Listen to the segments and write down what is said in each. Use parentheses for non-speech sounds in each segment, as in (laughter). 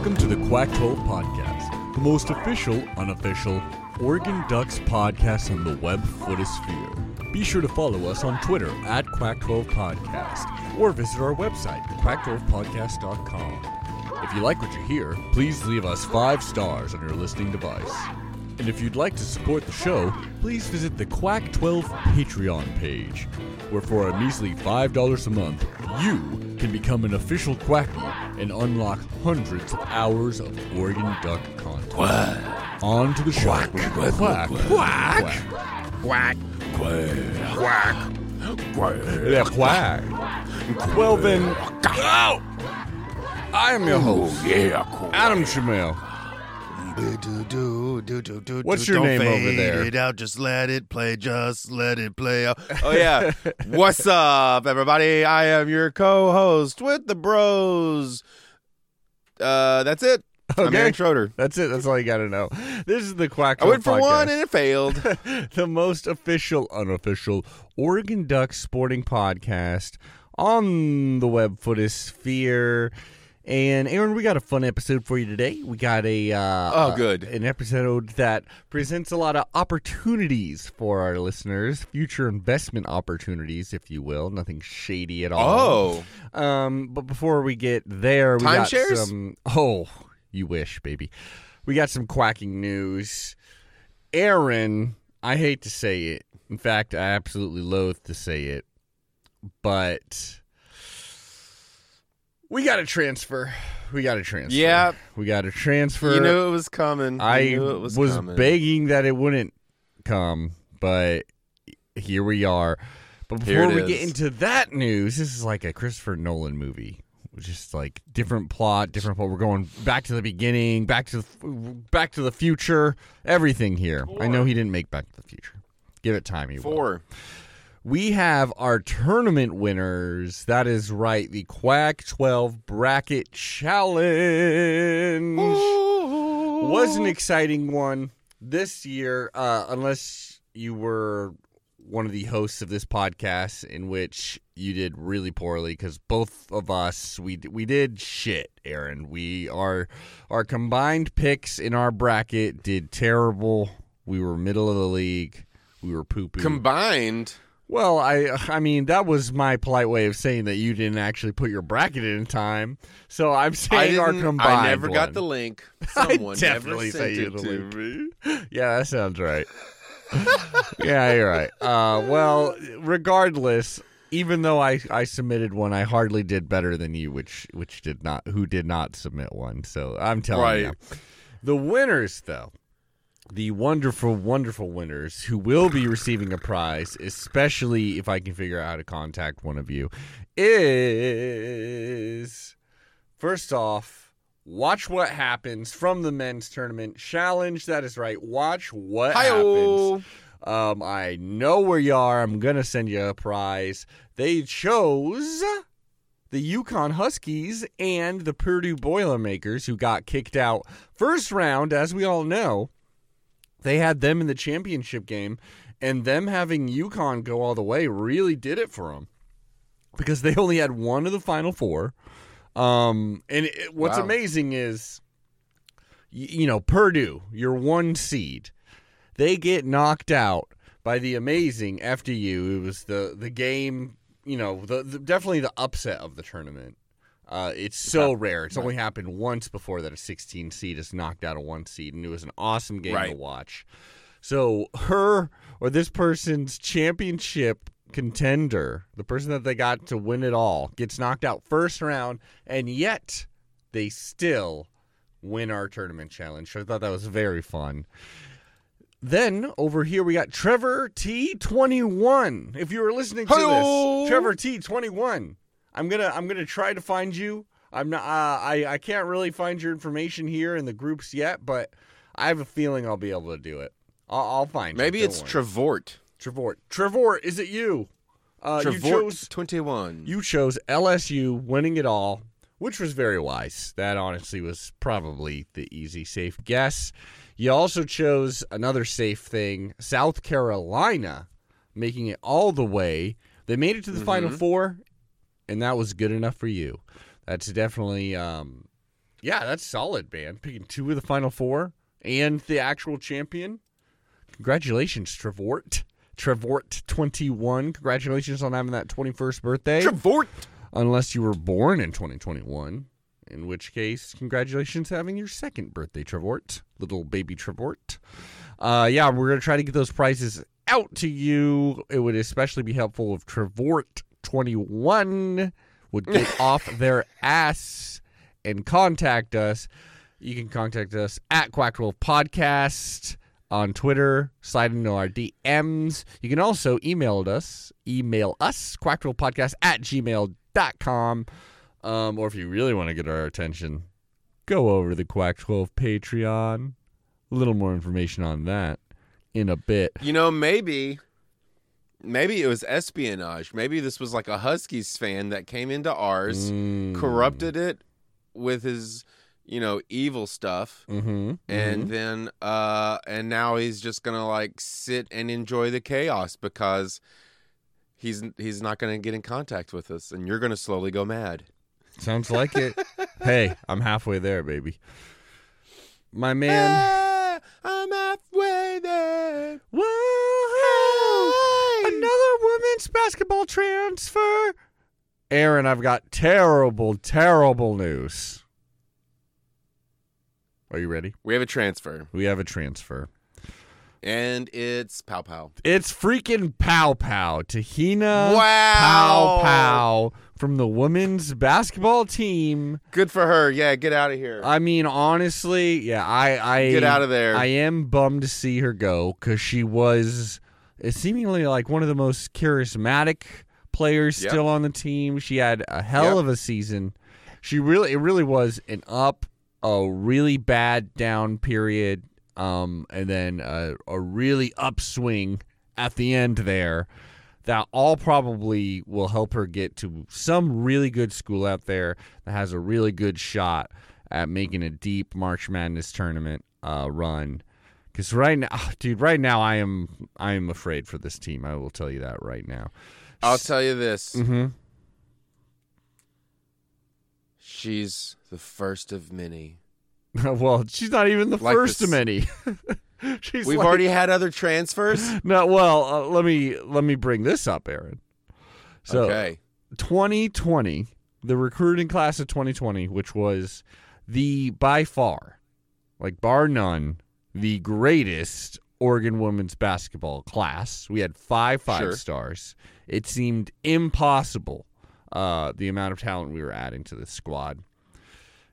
Welcome to the Quack 12 Podcast, the most official, unofficial Oregon Ducks podcast on the web footosphere. Be sure to follow us on Twitter at Quack12 Podcast or visit our website, quack12podcast.com. If you like what you hear, please leave us five stars on your listening device. And if you'd like to support the show, please visit the Quack 12 Patreon page, where for a measly $5 a month, you can become an official Quacky and unlock hundreds of hours of Oregon Duck content. Quack. On to the show. Quack. Quack. Quack. Quack. Quack. Quack. Quack. Yeah, quack. Well then! I am your host, yeah, cool. Adam Shamil. What's your name over there? It out, just let it play, just let it play out. (laughs) Oh yeah, what's up, everybody? I am your co-host with the Bros. Uh, that's it. I'm Aaron Schroeder. That's it. That's all you got to know. This is the Quack. I went for Podcast. one and it failed. (laughs) the most official, unofficial Oregon Ducks sporting podcast on the web footosphere. And Aaron, we got a fun episode for you today. We got a uh, Oh, uh, good. an episode that presents a lot of opportunities for our listeners, future investment opportunities, if you will. Nothing shady at all. Oh, Um, but before we get there, we got Timeshares? some. Oh, you wish, baby. We got some quacking news. Aaron, I hate to say it. In fact, I absolutely loathe to say it, but we got to transfer. We got to transfer. Yeah. we got to transfer. you knew it was coming. You I knew it was, was coming. begging that it wouldn't come, but here we are. But before we get into that news, this is like a Christopher Nolan movie. Just like different plot, different plot. We're going back to the beginning, back to the, back to the future, everything here. I know he didn't make Back to the Future. Give it time, he will. We have our tournament winners. That is right, the Quack 12 Bracket Challenge was an exciting one this year, uh, unless you were one of the hosts of this podcast, in which you did really poorly because both of us we we did shit. Aaron, we our our combined picks in our bracket did terrible. We were middle of the league. We were poo poo. Combined. Well, I I mean that was my polite way of saying that you didn't actually put your bracket in time. So I'm I saying our combined. I never got the link. (laughs) I Someone definitely never sent it the to link. me. (laughs) Yeah, that sounds right. (laughs) yeah, you're right. Uh, well, regardless, even though I, I submitted one, I hardly did better than you, which which did not who did not submit one. So I'm telling Right. you, the winners though, the wonderful, wonderful winners who will be receiving a prize, especially if I can figure out how to contact one of you, is first off. Watch what happens from the men's tournament challenge. That is right. Watch what happens. Hi-oh. Um, I know where you are. I'm gonna send you a prize. They chose the UConn Huskies and the Purdue Boilermakers, who got kicked out first round, as we all know. They had them in the championship game, and them having UConn go all the way really did it for them because they only had one of the final four. Um, and it, what's Wow. amazing is, y- you know, Purdue, your one seed, they get knocked out by the amazing FDU. It was the the game, you know, the, the definitely the upset of the tournament. Uh, it's so rare. It's only happened once before that a 16 seed is knocked out of one seed, and it was an awesome game to watch. So her or this person's championship contender, the person that they got to win it all, gets knocked out first round, and yet they still win our tournament challenge. So I thought that was very fun. Then over here we got Trevor T21. If you were listening to Hi-yo! this, Trevor T21. I'm gonna I'm gonna try to find you. I'm not. Uh, I I can't really find your information here in the groups yet, but I have a feeling I'll be able to do it. I'll, I'll find. you, Maybe it's worry. Travort. Trevor. Trevor, is it you? Uh, you Travort chose 21. you chose LSU winning it all, which was very wise. That honestly was probably the easy, safe guess. You also chose another safe thing South Carolina making it all the way. They made it to the Final Four, and that was good enough for you. That's definitely um, Yeah, that's solid, man. Picking two of the final four and the actual champion. Congratulations, Trevort. Trevort twenty one. Congratulations on having that twenty first birthday. Trevort. Unless you were born in twenty twenty one. In which case, congratulations having your second birthday, Trevort. Little baby Trevort. Uh yeah, we're gonna try to get those prizes out to you. It would especially be helpful if Trevort twenty one would get (laughs) off their ass and contact us. You can contact us at Quack12 Podcast on Twitter, slide into our DMs. You can also email us, email us, quack12podcast at gmail.com. Um, or if you really want to get our attention, go over to the Quack12 Patreon. A little more information on that in a bit. You know, maybe, maybe it was espionage. Maybe this was like a Huskies fan that came into ours, Mm. corrupted it with his, you know, evil stuff, Mm-hmm. and then, uh, and now he's just gonna like sit and enjoy the chaos because he's he's not gonna get in contact with us, and you're gonna slowly go mad. Sounds like it. (laughs) hey, I'm halfway there, baby. My man. Ah, I'm halfway there. Whoa! Another women's basketball transfer. Aaron, I've got terrible, terrible news. Are you ready? We have a transfer, We have a transfer. and it's Paopao. It's freaking Pow Pow. Te-Hina Wow. Paopao from the women's basketball team. Good for her. Yeah, get out of here. I mean, honestly, yeah, I, I Get out of there. I am bummed to see her go because she was uh, seemingly like one of the most charismatic players Yep. still on the team. She had a hell Yep. of a season. She really, it really was an up, a really bad down period, um, and then a, a really upswing at the end there. That all probably will help her get to some really good school out there that has a really good shot at making a deep March Madness tournament uh, run. Because right now, dude, right now I am I am afraid for this team. I will tell you that right now. I'll tell you this. Mm-hmm. She's the first of many. (laughs) well, she's not even the Like first this- of many. (laughs) she's We've like- already had other transfers. (laughs) no. Well, uh, let me let me bring this up, Aaron. So, okay. 2020, the recruiting class of 2020, which was the by far, like bar none, the greatest Oregon women's basketball class. We had five five Sure. stars. It seemed impossible uh, the amount of talent we were adding to this squad.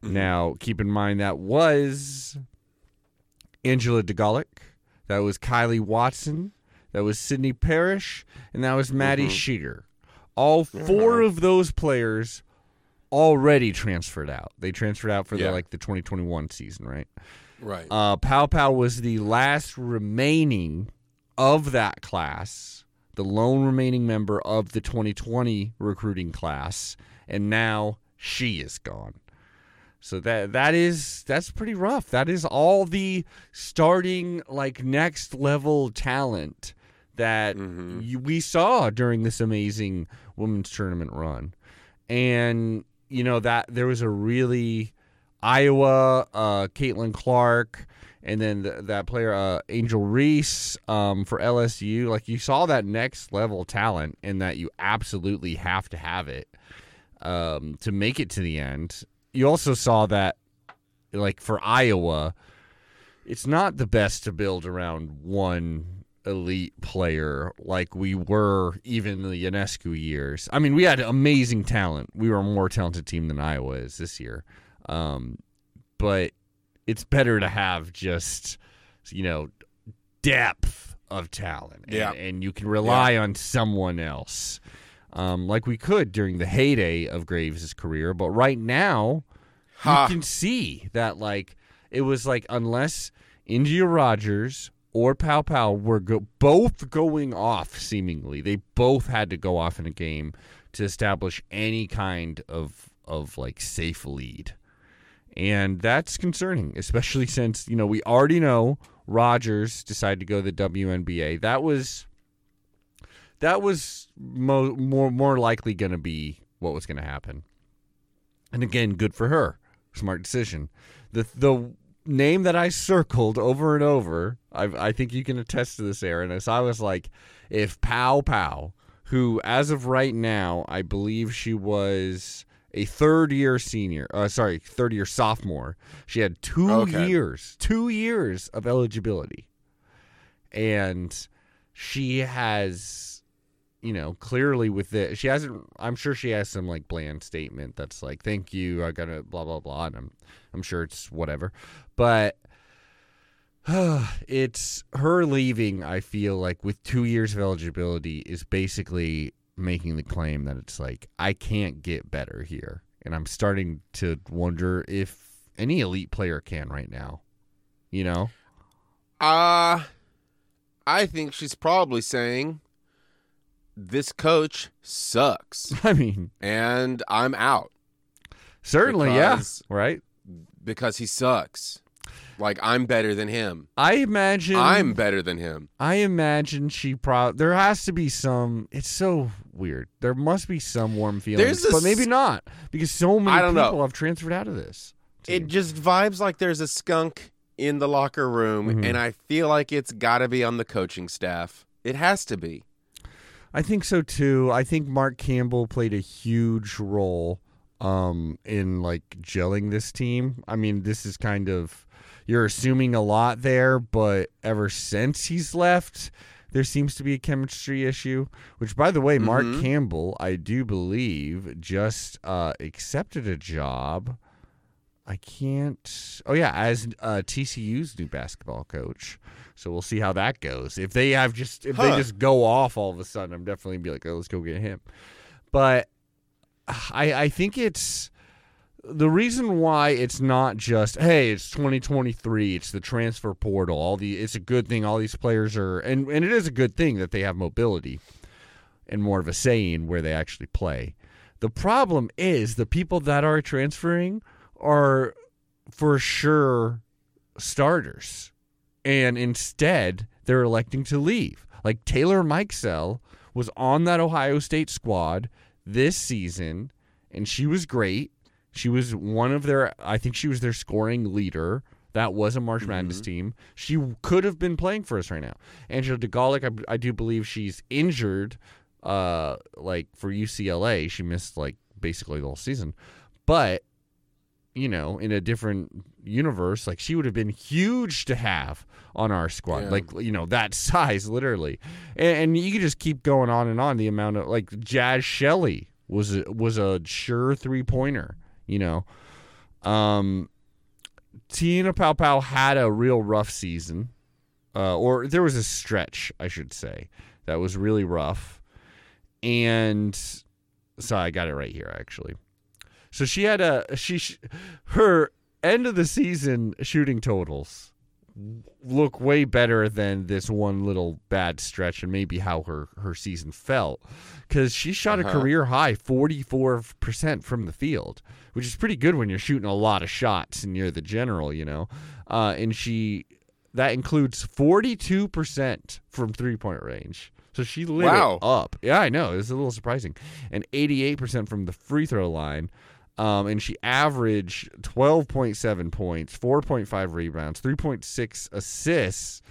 Mm-hmm. Now, keep in mind that was Angela Dugalic, that was Kylee Watson, that was Sydney Parrish, and that was Maddie Sheeter. All 4 of those players already transferred out. They transferred out for Yeah. the like the 2021 season, right? Right. Uh, Paopao was the last remaining of that class, the lone remaining member of the 2020 recruiting class, and now she is gone. So that that is that's pretty rough. That is all the starting like next level talent that Mhm. you, we saw during this amazing women's tournament run, and you know that there was a really Iowa, uh, Caitlin Clark, and then th- that player uh, Angel Reese um, for LSU. Like you saw that next level talent, and that you absolutely have to have it um, to make it to the end. You also saw that, like for Iowa, it's not the best to build around one elite player like we were even the Ionescu years. I mean, we had amazing talent. We were a more talented team than Iowa is this year. Um, but it's better to have just, you know, depth of talent. And, Yeah. and you can rely on someone else. Um, like we could during the heyday of Graves' career. But right now, you can see that like it was like unless Endyia Rogers or Paopao were go- both going off seemingly, they both had to go off in a game to establish any kind of of like safe lead. And that's concerning, especially since, you know, we already know Rogers decided to go to the WNBA. That was that was mo- more more likely going to be what was going to happen. And again, good for her. Smart decision. The the name that I circled over and over, I, I think you can attest to this, Aaron. Is I was like, if Paopao, who as of right now, I believe she was a third year senior, uh, sorry, third year sophomore. She had two Okay. years, two years of eligibility, and she has, you know, clearly with it, she hasn't. I'm sure she has some like bland statement that's like, "Thank you, I gotta blah blah blah," and I'm, I'm sure it's whatever, but. (sighs) it's her leaving. I feel like with two years of eligibility is basically making the claim that it's like I can't get better here, and I'm starting to wonder if any elite player can right now. You know, Uh I think she's probably saying this coach sucks (laughs) I mean, and I'm out certainly, Because- yeah, right. because he sucks. Like I'm better than him. I imagine I'm better than him. I imagine she probably there has to be some. It's so weird. There must be some warm feelings, a but maybe not because so many don't know. people have transferred out of this. It just vibes like there's a skunk in the locker room Mhm. and I feel like it's got to be on the coaching staff. It has to be. I think so too. I think Mark Campbell played a huge role um, in like gelling this team. I mean, this is kind of you're assuming a lot there, but ever since he's left, there seems to be a chemistry issue. Which, by the way, Mark Mhm. Campbell, I do believe, just uh, accepted a job. I can't. Oh yeah, as uh, TCU's new basketball coach. So we'll see how that goes. If they have just if they just go off all of a sudden, I'm definitely gonna be like, oh, let's go get him. But I I think it's the reason why it's not just hey, it's 2023, it's the transfer portal. All the it's a good thing. All these players are and and it is a good thing that they have mobility and more of a saying where they actually play. The problem is the people that are transferring are for sure starters. And instead, they're electing to leave. Like Taylor Mikesell was on that Ohio State squad this season, and she was great. She was one of their, I think she was their scoring leader. That was a March Madness team. She could have been playing for us right now. Angela Dugalic, I, I do believe she's injured, uh, like for UCLA. She missed like basically the whole season. But you know, in a different universe, like she would have been huge to have on our squad. Yeah. Like, you know, that (laughs) size, literally. And, and you could just keep going on and on. The amount of like Jaz Shelley was a, was a sure three pointer. You know, um, Tina Paopao had a real rough season, uh, or there was a stretch, I should say, that was really rough. And so I got it right here, actually. So she had a she sh- her end of the season shooting totals look way better than this one little bad stretch and maybe how her her season felt cuz she shot a Uh-huh. career high 44% from the field which is pretty good when you're shooting a lot of shots and you're the general you know. Uh, and she that includes 42% from three point range. So she lit Wow. it up. Yeah i know. It was a little surprising. And 88% from the free throw line. Um, and she averaged 12.7 points, 4.5 rebounds, 3.6 assists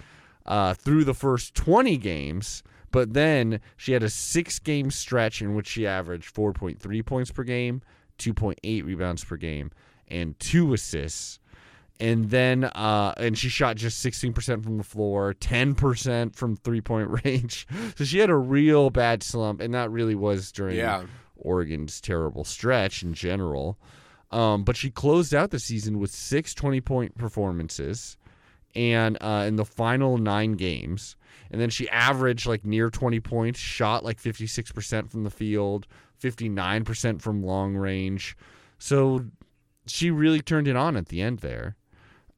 uh, through the first 20 games. But then she had a six game stretch in which she averaged 4.3 points per game, 2.8 rebounds per game, and two assists. And then, uh, and she shot just 16% from the floor, 10% from three point (laughs) range. So she had a real bad slump, and that really was during Yeah. Oregon's terrible stretch in general. Um, but she closed out the season with six 20 point performances and uh, in the final nine games. And then she averaged like near 20 points, shot like 56% from the field, 59% from long range. So she really turned it on at the end there.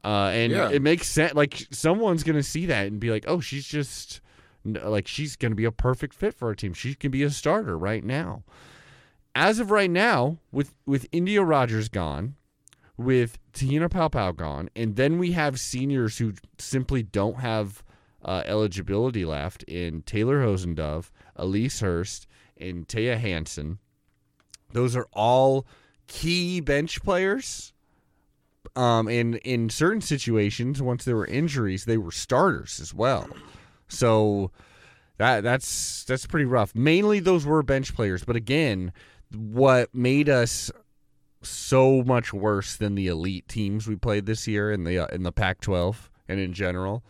Uh, and Yeah. it makes sense. Like someone's going to see that and be like, oh, she's just like, she's going to be a perfect fit for our team. She can be a starter right now as of right now, with with Endyia Rogers gone, with Tina Paopao gone, and then we have seniors who simply don't have uh, eligibility left in Taylor Hosendove, Ahlise Hurst, and Taya Hanson. Those are all key bench players Um, and in certain situations, once there were injuries, they were starters as well. So that that's that's pretty rough. Mainly those were bench players, but again, what made us so much worse than the elite teams we played this year in the uh, in the Pac-12 and in general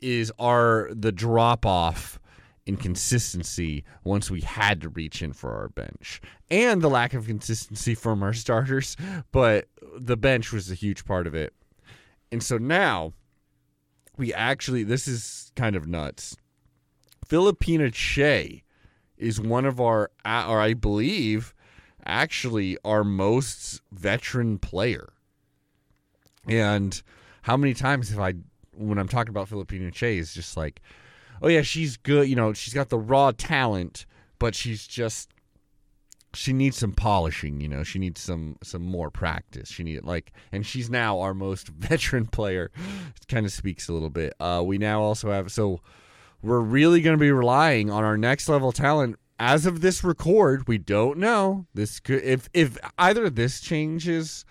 is our the drop off in consistency once we had to reach in for our bench. And the lack of consistency from our (laughs) starters but the bench was a huge part of it. And so now we actually this is kind of nuts. Phillipina Kyei is one of our or I believe actually our most veteran player. And how many times have I when I'm talking about Phillipina Kyei is just like oh yeah, she's good. You know, she's got the raw talent, but she's just she needs some polishing. You know, she needs some some more practice. She need like, and she's now our most (laughs) veteran player. It kind of speaks a little bit. Uh, we now also have so we're really going to be relying on our next level talent. As of this record, we don't know this could if if either this changes.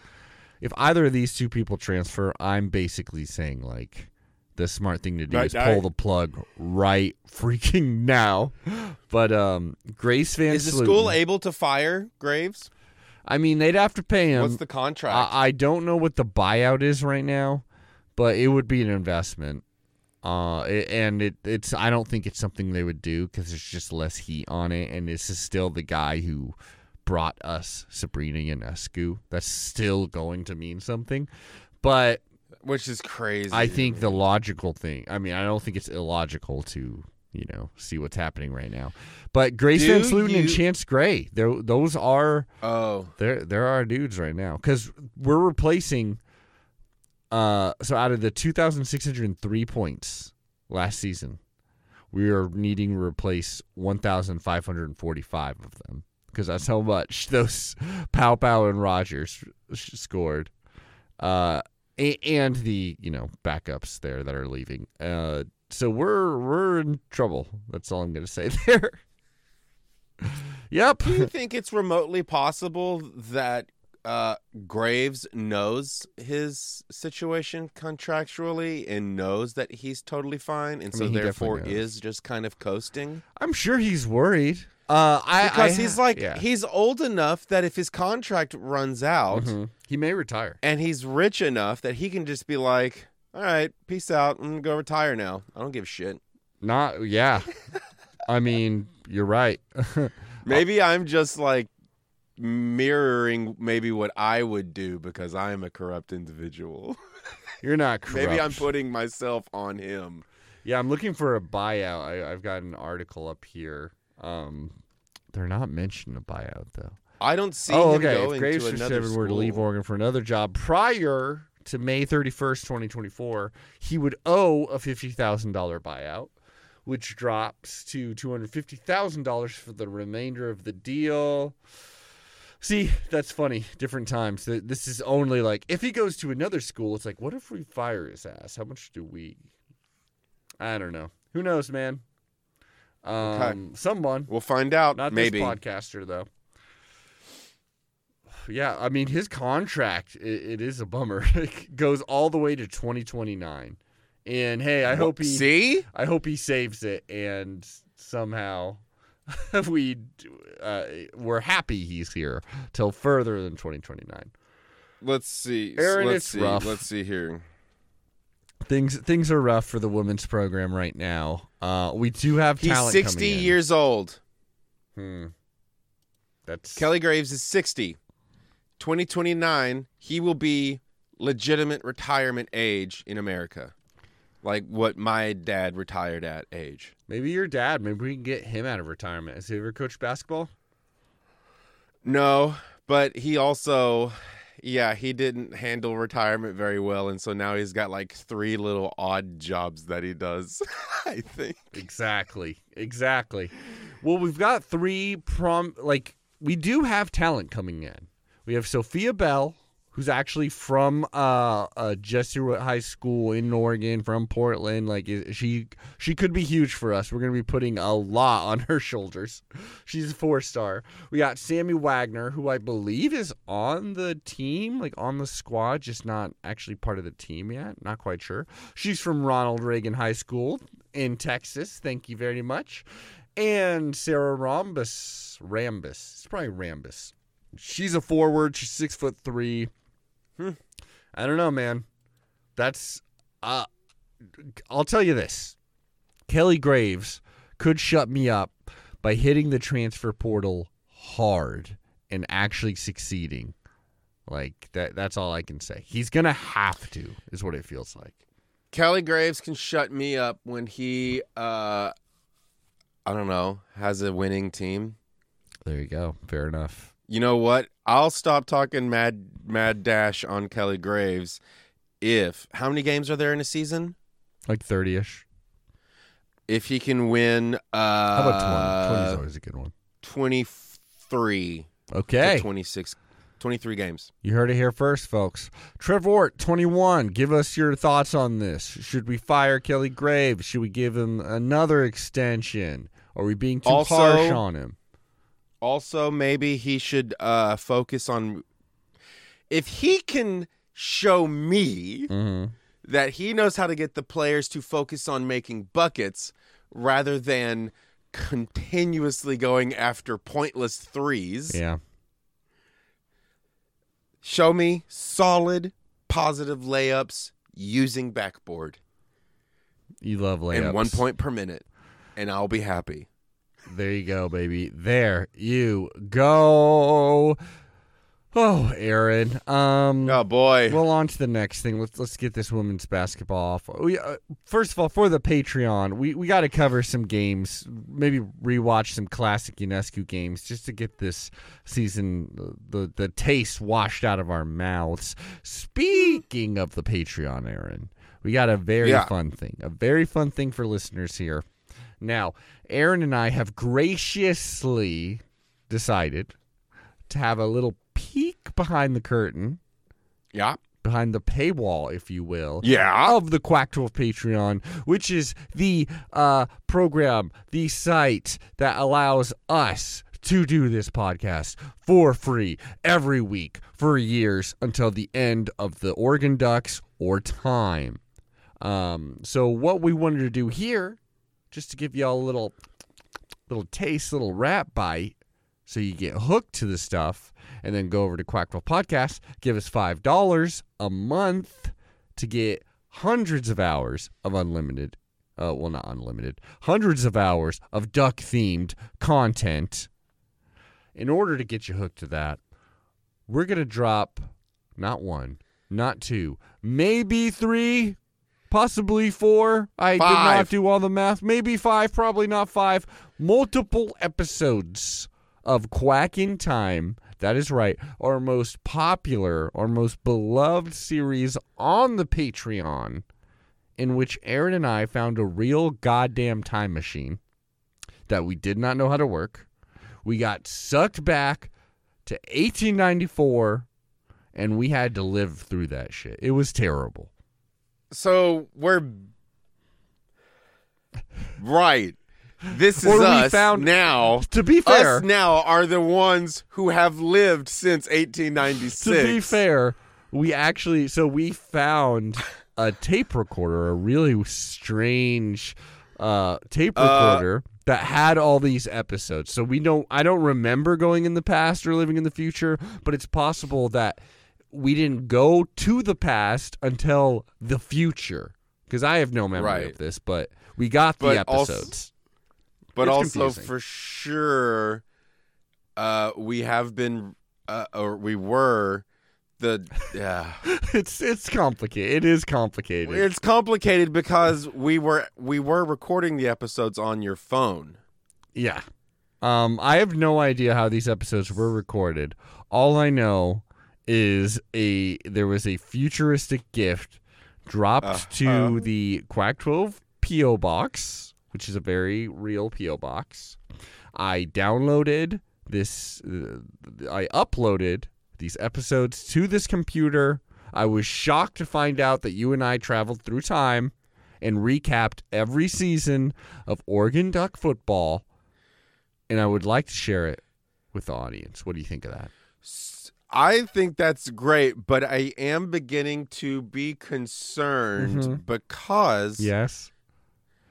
If either of these two people transfer, I'm basically saying like the smart thing to do Right, is I- pull the plug right freaking now. But um, Grace Van Is the school able to fire Graves? I mean, they'd have to pay him. What's the contract? I, I don't know what the buyout is right now, but it would be an investment. Uh, it- and it it's I don't think it's something they would do because there's just less heat on it, and this is still the guy who brought us Sabrina and Ionescu. That's still going to mean something, but Which is crazy. I think the logical thing. I mean, I don't think it's illogical to you know see what's happening right now. But Grace VanSlooten and Chance Gray, those are Oh, there there are dudes right now because we're replacing. Uh, so out of the two thousand six hundred three points last season, we are needing to replace one thousand five hundred forty five of them because that's how much (laughs) those Paopao and Rogers scored. Uh, and the you know backups there that are leaving. Uh, so we're we're in trouble. That's all I'm gonna say (laughs) there. yep. do you think it's remotely possible that uh, Graves knows his situation contractually and knows that he's totally fine, and I so mean, he therefore is just kind of coasting? I'm sure he's worried. Uh, I Because I- he's like yeah. he's old enough that if his contract runs out, Mhm. he may retire. and he's rich enough that he can just be like, "All right, peace out. I'm gonna go retire now. I don't give a shit." Not yeah. I mean, you're right. (laughs) Maybe I'm just like mirroring maybe what I would do because I'm a corrupt individual. (laughs) you're not corrupt. maybe I'm putting myself on him. Yeah, I'm looking for a buyout. I, I've got an article up here. Um, they're not mentioning a buyout though. I don't see oh, him okay. going If Graves to another Seven were to leave. Oregon for another job prior to May 31st, 2024, he would owe a $50,000 buyout, which drops to $250,000 for the remainder of the deal. See, that's funny. Different times. This is only like if he goes to another school, it's like, what if we fire his ass? How much do we? I don't know. Who knows, man? Um, someone. We'll find out. Not maybe. this podcaster though. (sighs) Yeah, I mean his contract it, it is a bummer. (laughs) it goes all the way to 2029. And hey, I hope he see. I hope he saves it and somehow (laughs) we uh, we're happy he's here till further than 2029. Let's see. Aaron, Let's it's see. rough. Let's see here. Things things are rough for the women's program right now. Uh, we do have He's talent 60 coming in. years old. Hmm. That's Kelly Graves is 60. 2029, he will be legitimate retirement age in America. Like what my dad retired at age. maybe your dad. Maybe we can get him out of retirement. Has he ever coached basketball? No, but he also yeah, he didn't handle retirement very well and so now he's got like three little odd jobs that he does. (laughs) I think. Exactly. Exactly. Well, we've got three prom like we do have talent coming in. We have Sophia Bell, who's actually from uh, uh Jesuit High School in Oregon, from Portland. Like she she could be huge for us. We're gonna be putting a lot on (laughs) her shoulders. She's a four star. We got Sammy Wagner, who I believe is on the team, like on the squad, just not actually part of the team yet. Not quite sure. She's from Ronald Reagan High School in Texas. Thank you very much. And Sarah Rambus. Rambus. It's probably Rambus. She's a forward. She's six foot three. Hmm. I don't know, man. That's uh I'll tell you this. Kelly Graves could shut me up by hitting the transfer portal hard and actually succeeding. Like that that's all I can say. He's going to have to is what it feels like. Kelly Graves can shut me up when he, uh, I don't know, has a winning team. There you go. Fair enough. You know what? I'll stop talking mad mad dash on Kelly Graves if how many games are there in a season? Like 30ish. If he can win uh How about 20? 20 is always a good one. 23 Okay. 26 23 games. You heard it here first, folks. Trevor, 21. Give us your thoughts on this. Should we fire Kelly Graves? Should we give him another extension? Are we being too Also- harsh on him? Also, maybe he should uh focus on if he can show me Mm-hmm. that he knows how to get the players to focus on making buckets rather than continuously going after pointless threes. Yeah. Show me solid, positive layups using backboard You love layups. and one point per minute, and I'll be happy. There you go, baby. There you go. Oh, Aaron. Um. Oh boy. Well, on to the next thing. Let's let's get this women's basketball off. We, uh, first of all, for the Patreon, we, we got to cover some games. Maybe rewatch some classic Ionescu games just to get this season the the taste washed out of our mouths. Speaking of the Patreon, Aaron, we got a very Yeah. fun thing. A very fun thing for listeners here. Now, Aaron and I have graciously decided to have a little peek behind the curtain yeah. behind the paywall, if you will, Yeah. of the Quack 12 Patreon, which is the uh, program, the site that allows us to do this podcast for free every week for years until the end of the Oregon Ducks or time. Um, so what we wanted to do here, just to give y'all a little, little taste, little rap bite, so you get hooked to the stuff, and then go over to Quackville Podcast, give us five dollars a month to get hundreds of hours of unlimited, uh, well not unlimited, hundreds of hours of duck themed content. In order to get you hooked to that, we're gonna drop not one, not two, maybe three, possibly four. I did not do all the math. Maybe five, probably not five. Multiple episodes of Quack in Time. That is right. Our most popular, our most beloved series on the Patreon, in which Aaron and I found a real goddamn time machine that we did not know how to work. We got sucked back to 1894 and we had to live through that shit. It was terrible. So we're right. This is Or we us found- now. To be fair, Us now are the ones who have lived since 1896. to be fair, we actually so we found a tape recorder, a really strange uh, tape Uh, recorder that had all these episodes. So we don't I don't remember going in the past or living in the future, but it's possible that we didn't go to the past until the future because I have no memory Right. of this, but we got the But also- episodes. but It's also confusing. for sure, uh, we have been, uh, or we were, the yeah. (laughs) it's it's complicated. It is complicated. It's complicated because we were we were recording the episodes on your phone. Yeah. Um, I have no idea how these episodes were recorded. All I know is a there was a futuristic gift dropped Uh-huh. to the Quack 12 PO box, which is a very real PO box. I downloaded this uh, I uploaded these episodes to this computer. I was shocked to find out that you and I traveled through time and recapped every season of Oregon Duck football. And I would like to share it with the audience. What do you think of that? I think that's great, but I am beginning to be concerned Mhm. because, Yes.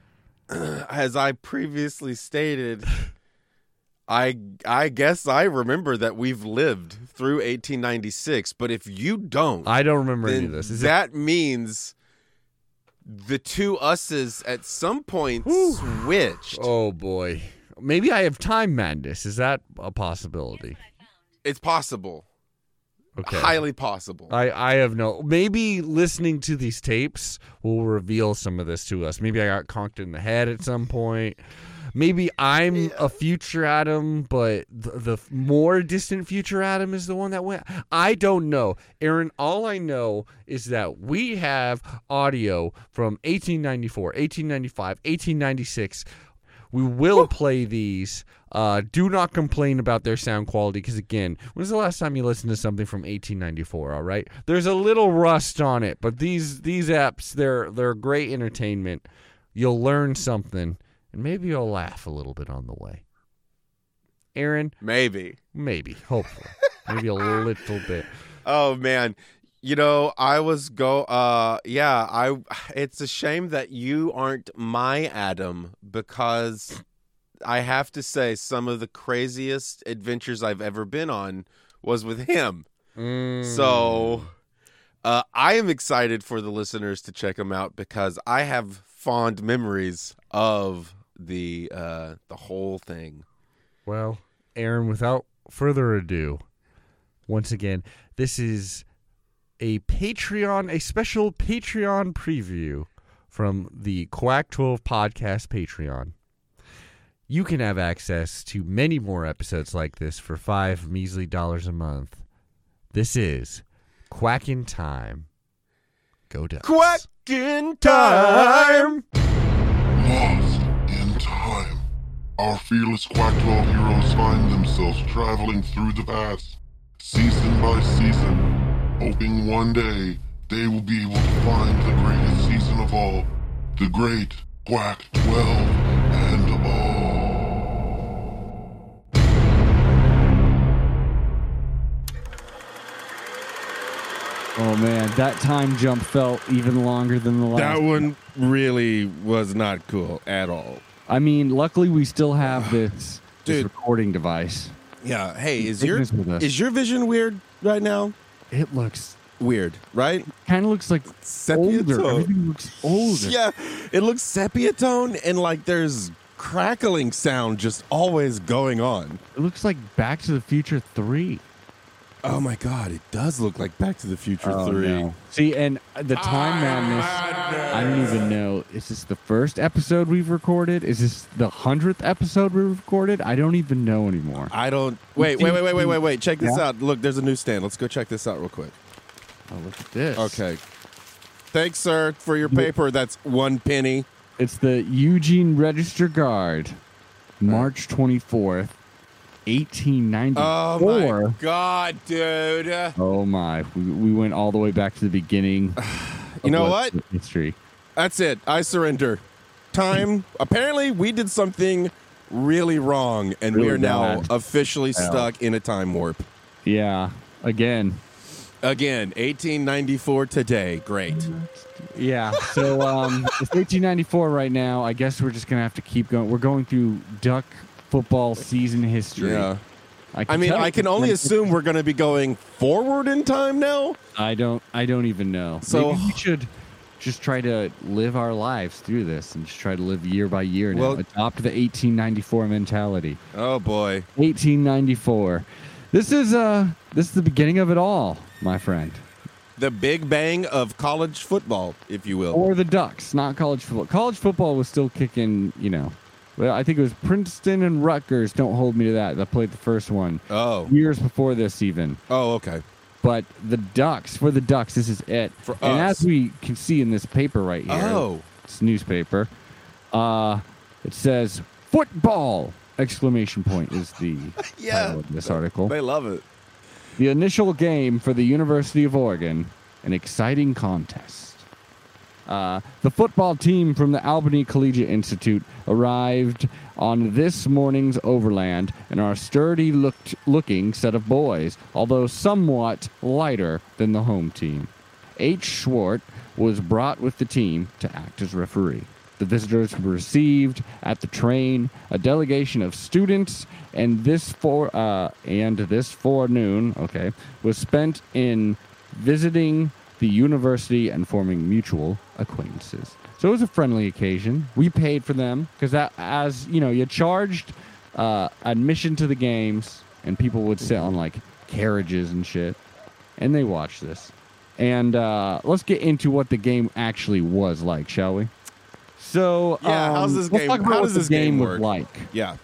(clears throat) as I previously stated, I I guess I remember that we've lived through 1896. But if you don't, I don't remember any of this. Is it that means the two us's at some point switched. Oh boy. Maybe I have time madness. Is that a possibility? It's possible, Okay. highly possible. I, I have no. Maybe listening to these tapes will reveal some of this to us. Maybe I got conked in the head at some point. Maybe I'm a future Adam, but the, the more distant future Adam is the one that went. I don't know. Aaron, all I know is that we have audio from 1894, 1895, 1896. We will play these. Uh, do not complain about their sound quality because, again, when's the last time you listened to something from 1894? All right, there's a little rust on it, but these these apps they're they're great entertainment. You'll learn something, and maybe you'll laugh a little bit on the way. Aaron, Maybe. maybe, hopefully, (laughs) maybe a little bit. Oh man. You know, I was go uh yeah, I (sighs) it's a shame that you aren't my Adam because I have to say some of the craziest adventures I've ever been on was with him. Mm. So uh I am excited for the listeners to check him out because I have fond memories of the uh the whole thing. Well, Aaron, without further ado, once again, this is a Patreon, a special Patreon preview from the Quack 12 Podcast Patreon. You can have access to many more episodes like this for five measly dollars a month. This is Quack in Time. Go Ducks. Quack in time. Lost in time. Our fearless Quack 12 heroes find themselves traveling through the past, season by season, hoping one day they will be able to find the greatest season of all, the great Quack 12 and all. Oh man, that time jump felt even longer than the last. That one really was not cool at all. I mean, luckily we still have (sighs) this, this recording device. Yeah, hey, is your this with us. is your vision weird right now? It looks Weird, right? kind of looks like Sepia older. tone. Everything looks older. (laughs) Yeah, it looks sepia tone and like there's crackling sound just always going on. It looks like Back to the Future Three. Oh my god, it does look like Back to the Future Oh, 3. no. See, and the time madness. I don't even know. Is this the first episode we've recorded? Is this the hundredth episode we've recorded? I don't even know anymore. I don't Wait, wait, wait, wait, wait, wait, wait. Check this Yeah? out. Look, there's a newsstand. Let's go check this out real quick. Oh, look at this. Okay. Thanks, sir, for your paper. That's one penny. It's the Eugene Register Guard, March twenty fourth, eighteen ninety Oh four. my god, dude. Oh my! We, we went all the way back to the beginning. (sighs) You know what? History. That's it. I surrender. Time. Apparently, we did something really wrong, and we are now officially stuck in a time warp. Yeah. Again. Again, 1894 today. Great. Yeah. So um, it's eighteen ninety four right now. I guess we're just gonna have to keep going. We're going through Duck football season history. Yeah. I, I mean, I can only assume we're going to be going forward in time now. I don't. I don't even know. So- Maybe we should just try to live our lives through this and just try to live year by year now. Well- Adopt the 1894 mentality. Oh boy. 1894. This is uh this is the beginning of it all, my friend. The Big Bang of college football, if you will. Or the Ducks, not college football. College football was still kicking, you know. Well, I think it was Princeton and Rutgers. Don't hold me to that. That played the first one Oh. years before this, even. Oh, okay. But the Ducks, for the Ducks, this is it. For and us. as we can see in this paper right here, Oh. it's newspaper. Uh, it says football! Exclamation point is the (laughs) Yeah. title of this article. They love it. The initial game for the University of Oregon, an exciting contest. Uh, the football team from the Albany Collegiate Institute arrived on this morning's overland and are a sturdy looked, looking set of boys, although somewhat lighter than the home team. H. Schwart was brought with the team to act as referee. The visitors were received at the train a delegation of students, and this for uh, and this forenoon, okay, was spent in visiting the university and forming mutual acquaintances. So it was a friendly occasion. We paid for them because that, as you know, you charged uh, admission to the games, and people would sit on like carriages and shit, and they watched this. And uh, let's get into what the game actually was like, shall we? So Yeah, how's um, this let's game- about how does this game was work? like Yeah.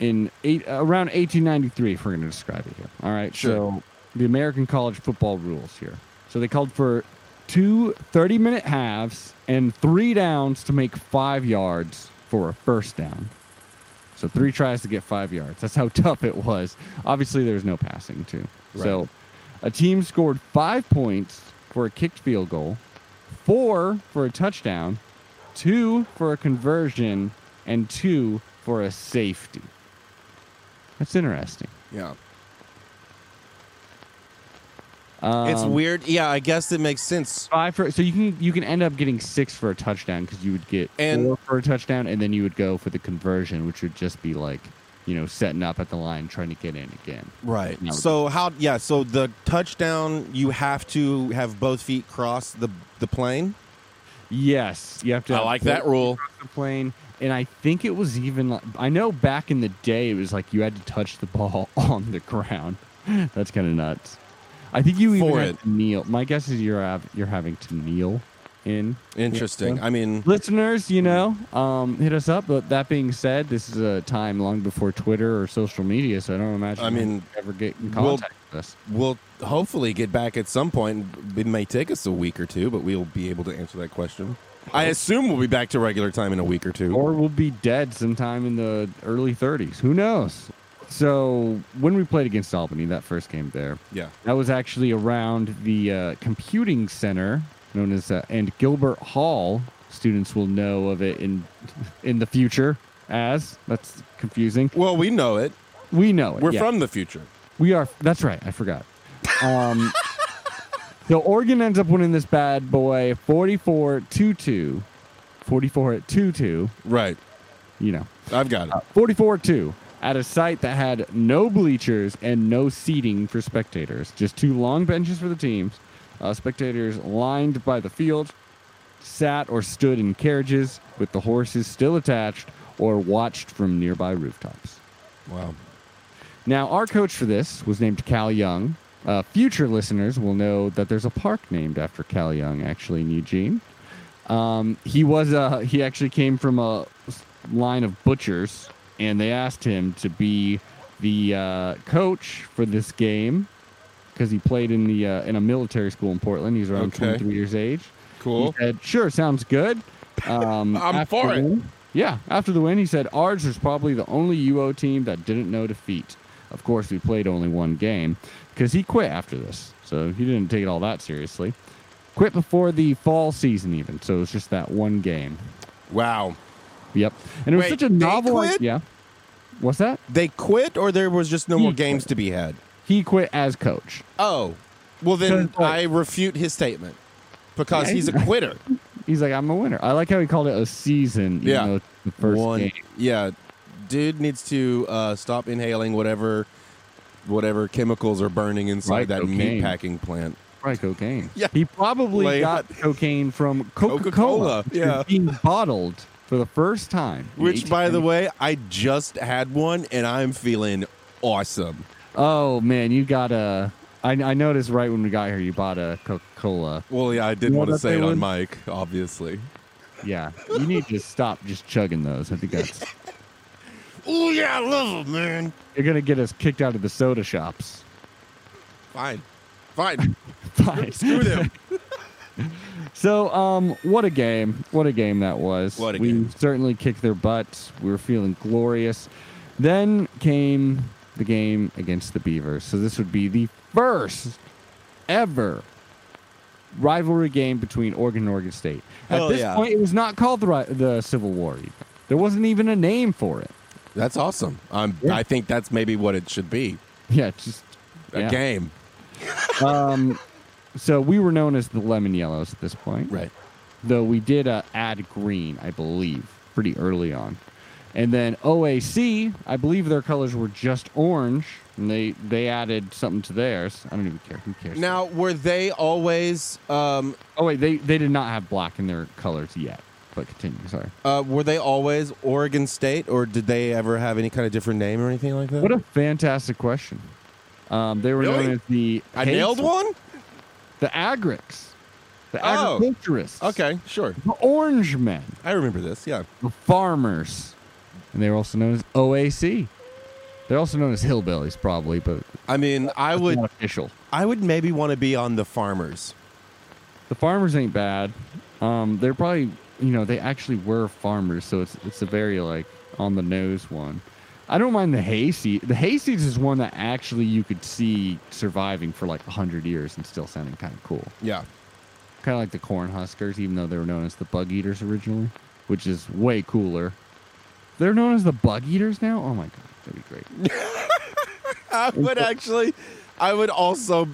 in eight, around 1893, if we're going to describe it here. All right. Sure. So the American college football rules here. So they called for two 30 minute halves and three downs to make five yards for a first down. So three tries to get five yards. That's how (laughs) tough it was. Obviously, there's no passing, too. So a team scored five points for a kicked field goal, four for a touchdown, two for a conversion, and two for a safety. That's interesting. Yeah. Um, it's weird. Yeah, I guess it makes sense. Five for so you can you can end up getting six for a touchdown because you would get And- four for a touchdown and then you would go for the conversion, which would just be like you know setting up at the line trying to get in again. Right. No. So how? Yeah. So the touchdown, you have to have both feet cross the the plane. Yes, you have to. I like that rule. the plane, and I think it was even. like I know back in the day it was like you had to touch the ball (laughs) on the ground. That's kind of nuts. I think you even For it. to kneel. My guess is you're have, you're having to kneel in. Interesting. I mean, Listeners, you know, um, hit us up. But that being said, this is a time long before Twitter or social media, so I don't imagine. I mean, ever get in we'll- contact with us. we'll hopefully get back at some point. It may take us a week or two, but we'll be able to answer that question. I assume we'll be back to regular time in a week or two. Or we'll be dead sometime in the early 30s. Who knows? So when we played against Albany, that first game there, yeah. that was actually around the uh, computing center known as uh, and Gilbert Hall. Students will know of it in in the future as that's confusing. Well, we know it. We know it. We're yeah. from the future. We are. That's right. I forgot. Um, (laughs) so Oregon ends up winning this bad boy 44 2 2. 44 at 2 2. Right. You know, I've got it. 44 2 at a site that had no bleachers and no seating for spectators. Just two long benches for the teams. Uh, spectators lined by the field sat or stood in carriages with the horses still attached or watched from nearby rooftops. Wow. Now, our coach for this was named Cal Young. Uh, future listeners will know that there's a park named after Cal Young, actually, in Eugene. Um, he was uh, he actually came from a line of butchers, and they asked him to be the uh, coach for this game because he played in the uh, in a military school in Portland. He's around Okay. 23 years age. Cool. He said, "Sure, sounds good." Um, (laughs) I'm for it. win- yeah, after the win, he said, "Ours was probably the only UO team that didn't know defeat." Of course, we played only one game because he quit after this, so he didn't take it all that seriously. Quit before the fall season, even. So it was just that one game. Wow. Yep, and it was Wait, such a novel. quit? Yeah. What's that? They quit, or there was just no He more games quit. to be had. He quit as coach. Oh. Well, then I refute his statement because Yeah, he's a quitter. (laughs) He's like, I'm a winner. I like how he called it a season. Yeah. the first One. game. Yeah. Dude needs to uh, stop inhaling whatever whatever chemicals are burning inside that cocaine. meat packing plant. Right, cocaine. Yeah. He probably Like- got cocaine from Coca Coca-Cola, Cola. yeah. Being bottled for the first time. Which, by the way, I just had one and I'm feeling awesome. Oh, man, you got a. I, I noticed right when we got here, you bought a Coca Cola. Well, yeah, I didn't You know want to say it on mic, obviously. Yeah. You need to stop just chugging those. I think that's. (laughs) Oh, yeah, I love them, man. You're going to get us kicked out of the soda shops. Fine. Fine. (laughs) Fine. Screw them. (laughs) So, um, what a game! What a game that was. What a we game. certainly kicked their butts. We were feeling glorious. Then came the game against the Beavers. So this would be the first ever rivalry game between Oregon and Oregon State. At this yeah. point, it was not called the, the Civil War. Even. There wasn't even a name for it. That's awesome. Um, Yeah. I think that's maybe what it should be. Yeah, just A yeah. game. Um, (laughs) so we were known as the Lemon Yellows at this point. Right. though we did uh, add green, I believe, pretty early on. And then OAC, I believe their colors were just orange, and they they added something to theirs. I don't even care. Who cares? Now, were they always um, oh wait, they they did not have black in their colors yet. But continue. Sorry. uh, were they always Oregon State, or did they ever have any kind of different name or anything like that? What a fantastic question. Um, they were Really? known as the I nailed one. The Agrics, the Oh. agriculturists. Okay, sure. The Orange Men, I remember this. Yeah. the farmers, and they were also known as OAC. They're also known as hillbillies, probably, but I mean, I would, official. I would maybe want to be on the farmers. The farmers ain't bad. Um, they're probably you know they actually were farmers, so it's it's a very like on the nose one. I don't mind the hayseed. The hayseeds is one that actually you could see surviving for like hundred years and still sounding kind of cool. Yeah. Kind of like the corn huskers, even though they were known as the bug eaters originally, which is way cooler. They're known as the bug eaters now. Oh my god, that'd be great. (laughs) I would actually, I would also,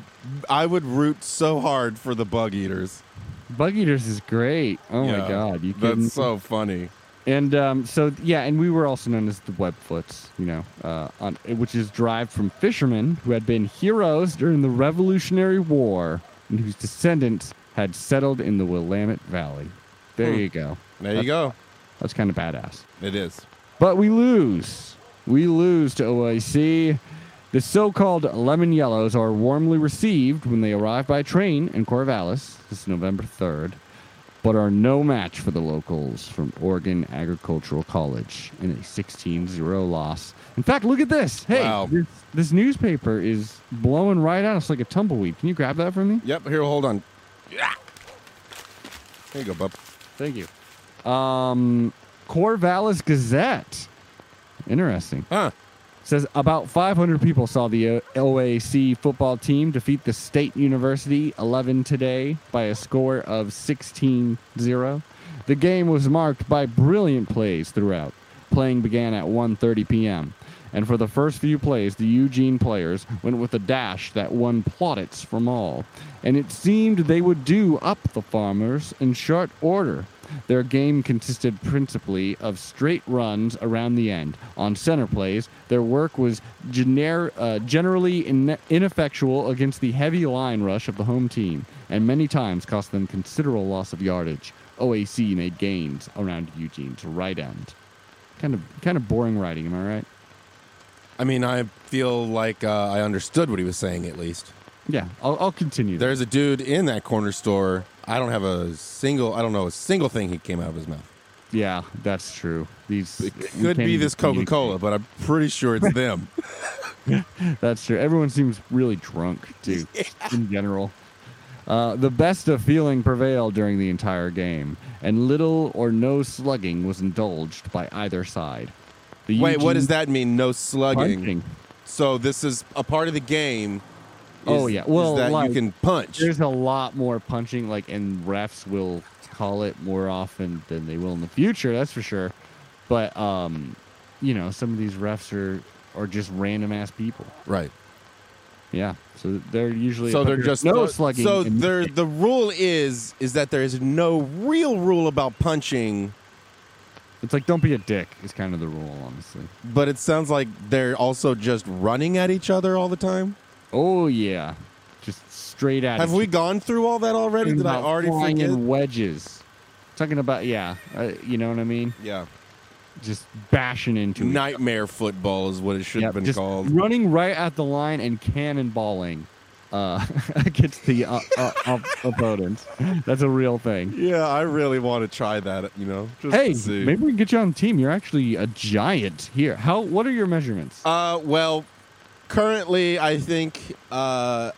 I would root so hard for the bug eaters. bug eaters is great. Oh Yeah, my god, you kidding? That's so funny. And um, so yeah, and we were also known as the Webfoots, you know, uh, on, which is derived from fishermen who had been heroes during the Revolutionary War and whose descendants had settled in the Willamette Valley. There Hmm. you go. There you go. That's kind of badass. It is. But we lose. We lose to OIC. The so-called lemon yellows are warmly received when they arrive by train in Corvallis. This is November 3rd, but are no match for the locals from Oregon Agricultural College in a 16-0 loss. In fact, look at this. Hey, Wow. this, this newspaper is blowing right out. It's like a tumbleweed. Can you grab that for me? Yep. Here, hold on. Yeah. There you go, bub. Thank you. Um, Corvallis Gazette. Interesting. Huh. Says about 500 people saw the uh, OAC football team defeat the State University 11 today by a score of 16-0. The game was marked by brilliant plays throughout. Playing began at 1:30 p.m. And for the first few plays, the Eugene players went with a dash that won plaudits from all. And it seemed they would do up the Farmers in short order. Their game consisted principally of straight runs around the end. On center plays, their work was gener- uh, generally in- ineffectual against the heavy line rush of the home team, and many times cost them considerable loss of yardage. OAC made gains around Eugene's right end. Kind of, kind of boring writing, am I right? I mean, I feel like uh, I understood what he was saying at least. Yeah, I'll, I'll continue. There's a dude in that corner store. I don't have a single. I don't know a single thing he came out of his mouth. Yeah, that's true. These It could be this Coca Cola, but I'm pretty sure it's (laughs) them. That's true. Everyone seems really drunk too, (laughs) in general. Uh, the best of feeling prevailed during the entire game, and little or no slugging was indulged by either side. The Wait, what does that mean? No slugging. punching. So this is a part of the game. Oh, yeah. Well, is that like, you can punch. There's a lot more punching, like, and refs will call it more often than they will in the future. That's for sure. But um, you know, some of these refs are are just random ass people. Right. Yeah, so they're usually So they're just no slugging. So they're, the rule is is that there is no real rule about punching, It's like don't be a dick is kind of the rule, honestly. but it sounds like they're also just running at each other all the time. Oh yeah, just straight at. Have it. we gone through all that already? Did I already flying forget? in wedges? Talking about yeah, uh, you know what I mean? Yeah. Just bashing into each Nightmare football is what it should Yep, have been just called. running right at the line and cannonballing uh, (laughs) against the uh, uh, opponents. That's a real thing. Yeah, I really want to try that. You know, just Hey, maybe we can get you on the team. You're actually a giant here. How? What are your measurements? Uh, well, currently, I think uh,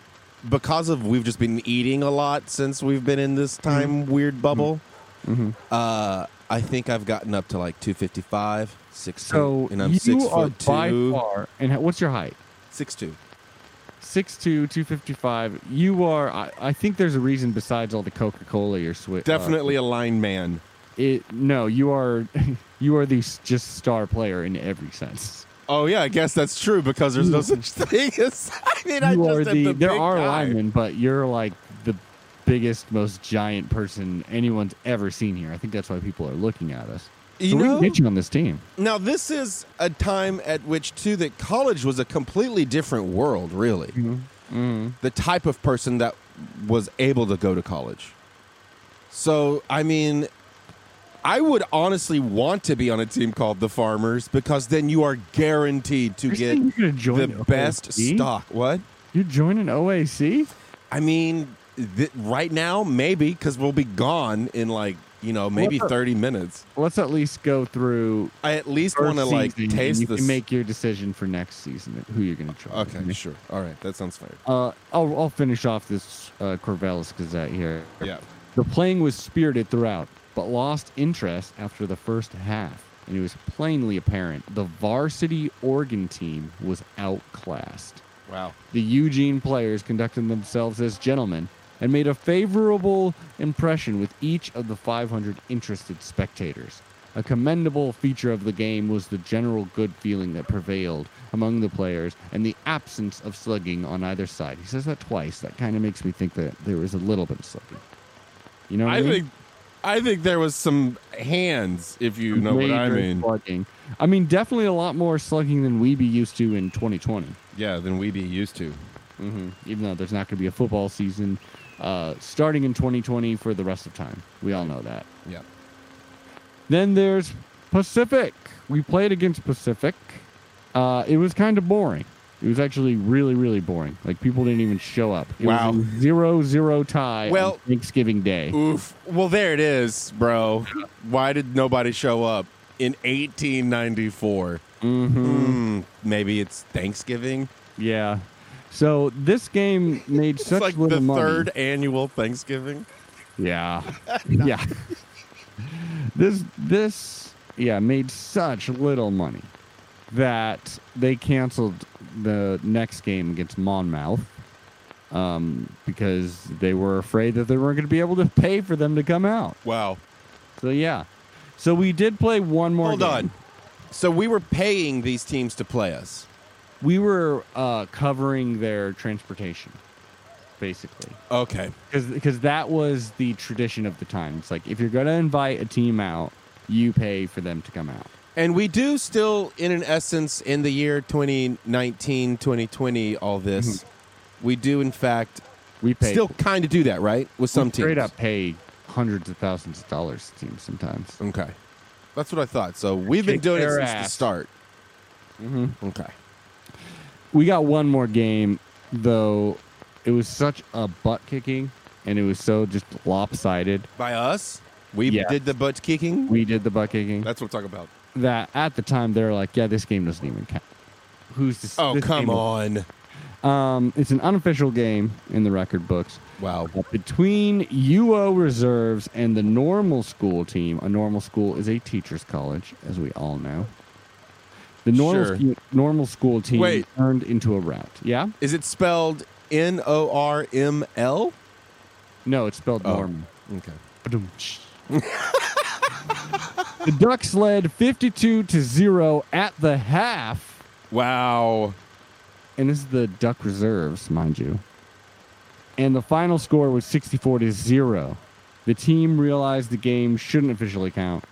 because of we've just been eating a lot since we've been in this time weird bubble. Mhm. Uh, I think I've gotten up to like 255, six So and I'm you six are foot by two, far. And what's your height? six two. 6'2", 255. You are. I, I think there's a reason besides all the Coca Cola you're swi- uh, Definitely a line man. it no, you are. (laughs) You are the just star player in every sense. Oh yeah, I guess that's true because there's no (laughs) such thing as. I mean, I you just are the. the there are guy. linemen, but you're like the biggest, most giant person anyone's ever seen here. I think that's why people are looking at us. So You we know, can get you on this team. now this is a time at which too that college was a completely different world. Really, Mm-hmm. the type of person that was able to go to college. So I mean, I would honestly want to be on a team called the Farmers because then you are guaranteed to You're get saying you're join the best OAC? stock. What? You're joining OAC? I mean, th- right now maybe because we'll be gone in like you know maybe thirty minutes. Let's at least go through. I at least want to like taste You this. can make your decision for next season who you're going to join. okay, sure. All right, that sounds fair. Uh, I'll, I'll finish off this uh, Corvallis Gazette here. Yeah. The playing was spirited throughout, but lost interest after the first half, and it was plainly apparent the varsity Oregon team was outclassed. Wow. The Eugene players conducted themselves as gentlemen and made a favorable impression with each of the 500 interested spectators. A commendable feature of the game was the general good feeling that prevailed among the players and the absence of slugging on either side. He says that twice. That kind of makes me think that there was a little bit of slugging. You know what I, I mean? think, I think there was some hands, if you know what I mean. Slugging. I mean, definitely a lot more slugging than we be used to in 2020. Yeah, than we be used to. hmm Even though there's not going to be a football season uh, starting in 2020 for the rest of time. We all know that. Yeah. Then there's Pacific. We played against Pacific. Uh, it was kind of boring. It was actually really, really boring. Like people didn't even show up. It Wow. was a zero zero tie Well- Thanksgiving Day. Oof. Well, there it is, bro. Why did nobody show up in 1894? hmm Mm, maybe it's Thanksgiving. Yeah. So this game made It's such like little the money. third annual Thanksgiving. Yeah. (laughs) yeah. (laughs) this this yeah made such little money that they canceled the next game against Monmouth um, because they were afraid that they weren't going to be able to pay for them to come out. Wow. So yeah. So we did play one more. Hold game. on. So we were paying these teams to play us. We were uh, covering their transportation, basically. Okay. because that was the tradition of the time. It's like if you're gonna invite a team out, you pay for them to come out. And we do still, in an essence, in the year 2019, 2020, all this, we do, in fact, We pay still kind of do that, right? With some we teams. straight up pay hundreds of thousands of dollars to teams sometimes. Okay. That's what I thought. So we've been doing it since the start. Mm-hmm. Okay. We got one more game though. It was such a butt kicking, and it was so just lopsided. By us? We Yeah. did the butt kicking? We did the butt kicking. That's what I'm talking about. That at the time they're like, yeah, this game doesn't even count. Who's this? Oh, this come on. Um, it's an unofficial game in the record books. Wow. Between UO reserves and the normal school team, a normal school is a teacher's college, as we all know. The normal, Sure. sch- normal school team Wait. turned into a route. Yeah? Is it spelled N O R M L? No, it's spelled Oh. normal. Okay. (laughs) The Ducks led 52 to 0 at the half. Wow. And this is the Duck reserves, mind you. And the final score was 64 to 0. The team realized the game shouldn't officially count.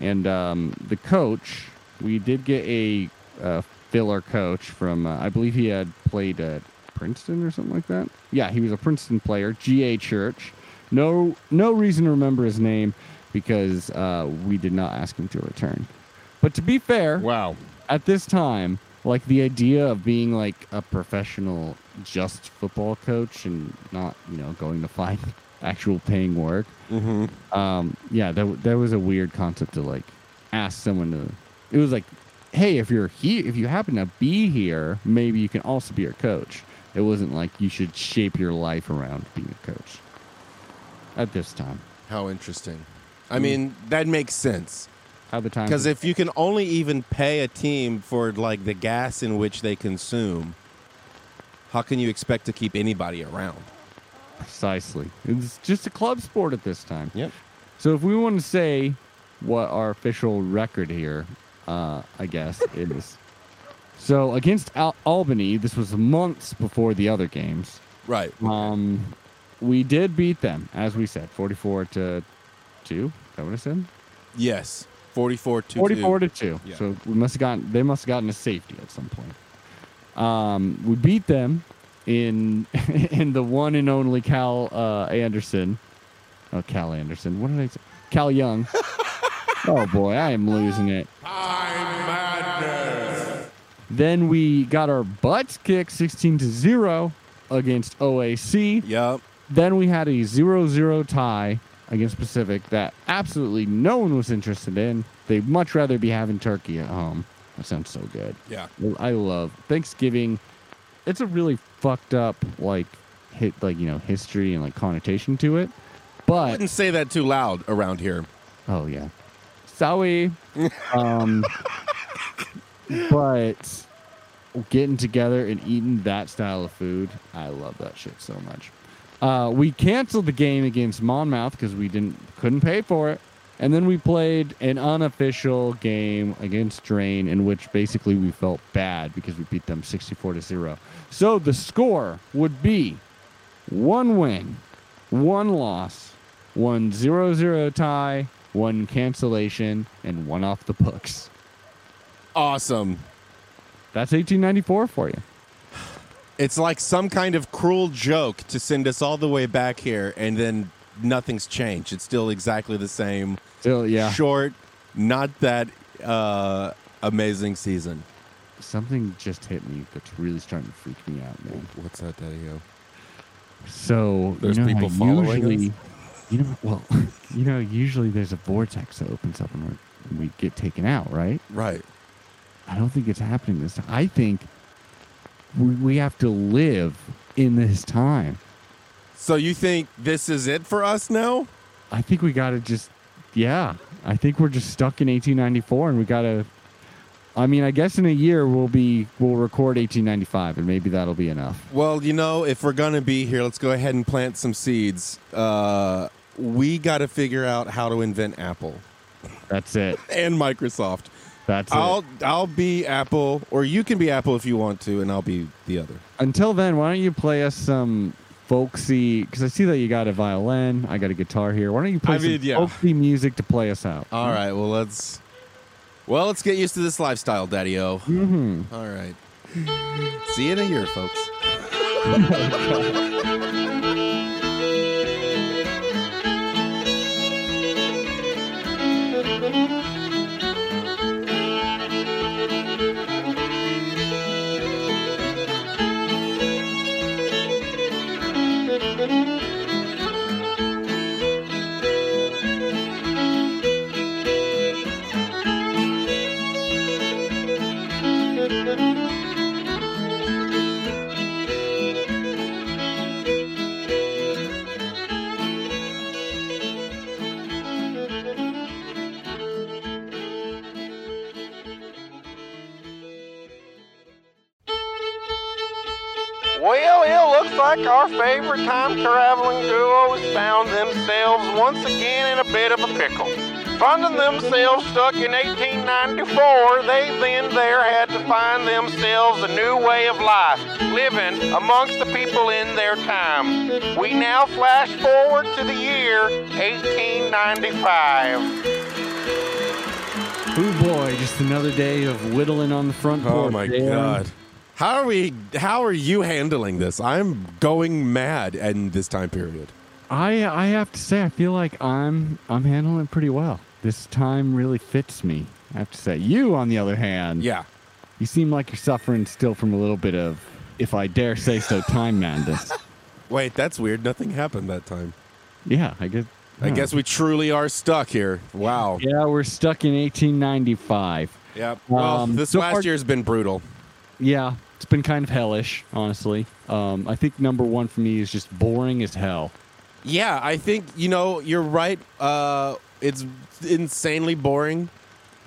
And um, the coach, we did get a uh, filler coach from, uh, I believe he had played at Princeton or something like that. Yeah, he was a Princeton player, G.A. Church. No, no reason to remember his name because uh, we did not ask him to return. But to be fair, Wow. at this time, like the idea of being like a professional just football coach and not, you know, going to find (laughs) actual paying work. Mm-hmm. Um, yeah, that that was a weird concept to like ask someone to. It was like, hey, if you're here, if you happen to be here, maybe you can also be our coach. It wasn't like you should shape your life around being a coach. At this time, How interesting. I mean, that makes sense. How the time Because if you can only even pay a team for like the gas in which they consume, how can you expect to keep anybody around? precisely, it's just a club sport at this time. Yep. So if we want to say what our official record here, uh, I guess (laughs) is. So against Al- Albany, this was months before the other games. Right. Um, we did beat them, as we said, forty-four to two. Is that what I said? Yes. 44 to 44 2. to 2. Yeah. So we must have gotten they must have gotten a safety at some point. Um, we beat them in (laughs) in the one and only Cal uh, Anderson. Oh, Cal Anderson. What did I say? Cal Young. (laughs) oh boy, I am losing it. Then we got our butts kicked 16 to 0 against OAC. Yep. Then we had a 0-0 tie against Pacific that absolutely no one was interested in. They'd much rather be having turkey at home. That sounds so good. Yeah. I love Thanksgiving. It's a really fucked up like hit like you know history and like connotation to it. But I wouldn't say that too loud around here. oh yeah, sorry. (laughs) um, but getting together and eating that style of food, I love that shit so much. Uh, we canceled the game against Monmouth because we didn't couldn't pay for it, and then we played an unofficial game against Drain in which basically we felt bad because we beat them sixty-four to zero. So the score would be one win, one loss, one zero-zero tie, one cancellation, and one off the books. Awesome. That's 1894 for you. It's like some kind of cruel joke to send us all the way back here and then nothing's changed. It's still exactly the same. Still, yeah. Short, not that uh, amazing season. Something just hit me that's really starting to freak me out, man. What's that, Daddy? So There's you know people how following usually, us? you know, well, (laughs) you know, usually there's a vortex that opens up and we're, we get taken out, right? Right. I don't think it's happening this time. I think we, we have to live in this time. So you think this is it for us now? I think we got to just, yeah. I think we're just stuck in 1894, and we got to. I mean, I guess in a year we'll be we'll record 1895, and maybe that'll be enough. Well, you know, if we're gonna be here, let's go ahead and plant some seeds. Uh, we got to figure out how to invent Apple That's it. (laughs) and Microsoft. That's. I'll I'll be Apple, or you can be Apple if you want to, and I'll be the other. Until then, why don't you play us some folksy? Because I see that you got a violin, I got a guitar here. Why don't you play I mean, some yeah. folksy music to play us out? All right. Well, let's. Well, let's get used to this lifestyle, Daddy O. Mm-hmm. All right. See you in a year, folks. (laughs) like our favorite time traveling duos found themselves once again in a bit of a pickle. Finding themselves stuck in 1894, they then there had to find themselves a new way of life, living amongst the people in their time. We now flash forward to the year 1895. Oh boy, just another day of whittling on the front oh, porch. Oh my Dan. God. How are we? How are you handling this? I'm going mad in this time period. I I have to say I feel like I'm I'm handling it pretty well. This time really fits me. I have to say. You, on the other hand, Yeah. you seem like you're suffering still from a little bit of, if I dare say so, time madness. (laughs) Wait, that's weird. Nothing happened that time. Yeah, I guess. I guess we truly are stuck here. Wow. Yeah, we're stuck in 1895. Yep. Well, Um, this so last far- year's been brutal. Yeah, it's been kind of hellish, honestly. Um, I think number one for me is just boring as hell. Yeah, I think you know you're right. Uh, it's insanely boring,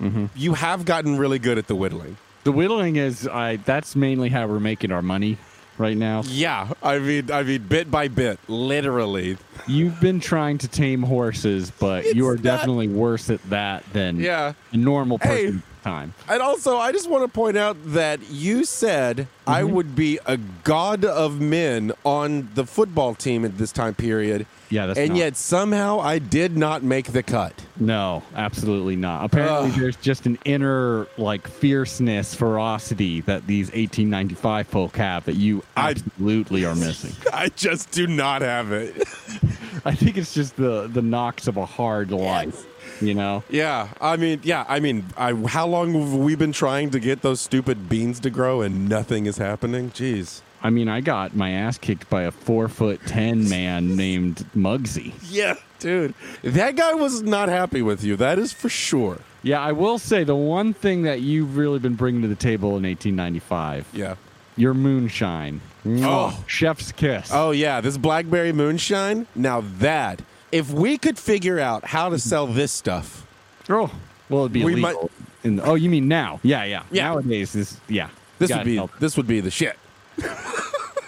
Mm-hmm. you have gotten really good at the whittling. The whittling is I. That's mainly how we're making our money right now. Yeah, I mean, I mean, bit by bit, literally. You've been trying to tame horses, but you are not- definitely worse at that than Yeah. a normal Hey. Time. And also, I just want to point out that you said I Mm-hmm. would be a god of men on the football team at this time period. Yeah, that's and not- yet somehow I did not make the cut. No, absolutely not. Apparently, Ugh. there's just an inner like fierceness, ferocity that these 1895 folk have that you I- absolutely are missing. (laughs) I just do not have it. (laughs) I think it's just the the knocks of a hard life. You know, yeah, I mean, yeah, I mean, I, how long have we been trying to get those stupid beans to grow and nothing is happening? Jeez. I mean, I got my ass kicked by a four foot ten man named Muggsy. Yeah, dude. That guy was not happy with you. That is for sure. Yeah, I will say the one thing that you've really been bringing to the table in 1895, Yeah. your moonshine. Oh. chef's kiss. Oh yeah, this blackberry moonshine. Now that if we could figure out how to sell this stuff, Oh, well, it'd be We illegal. In the- oh, you mean now? Yeah, yeah. Yeah. Nowadays, is yeah. this would be help. this would be the shit. (laughs)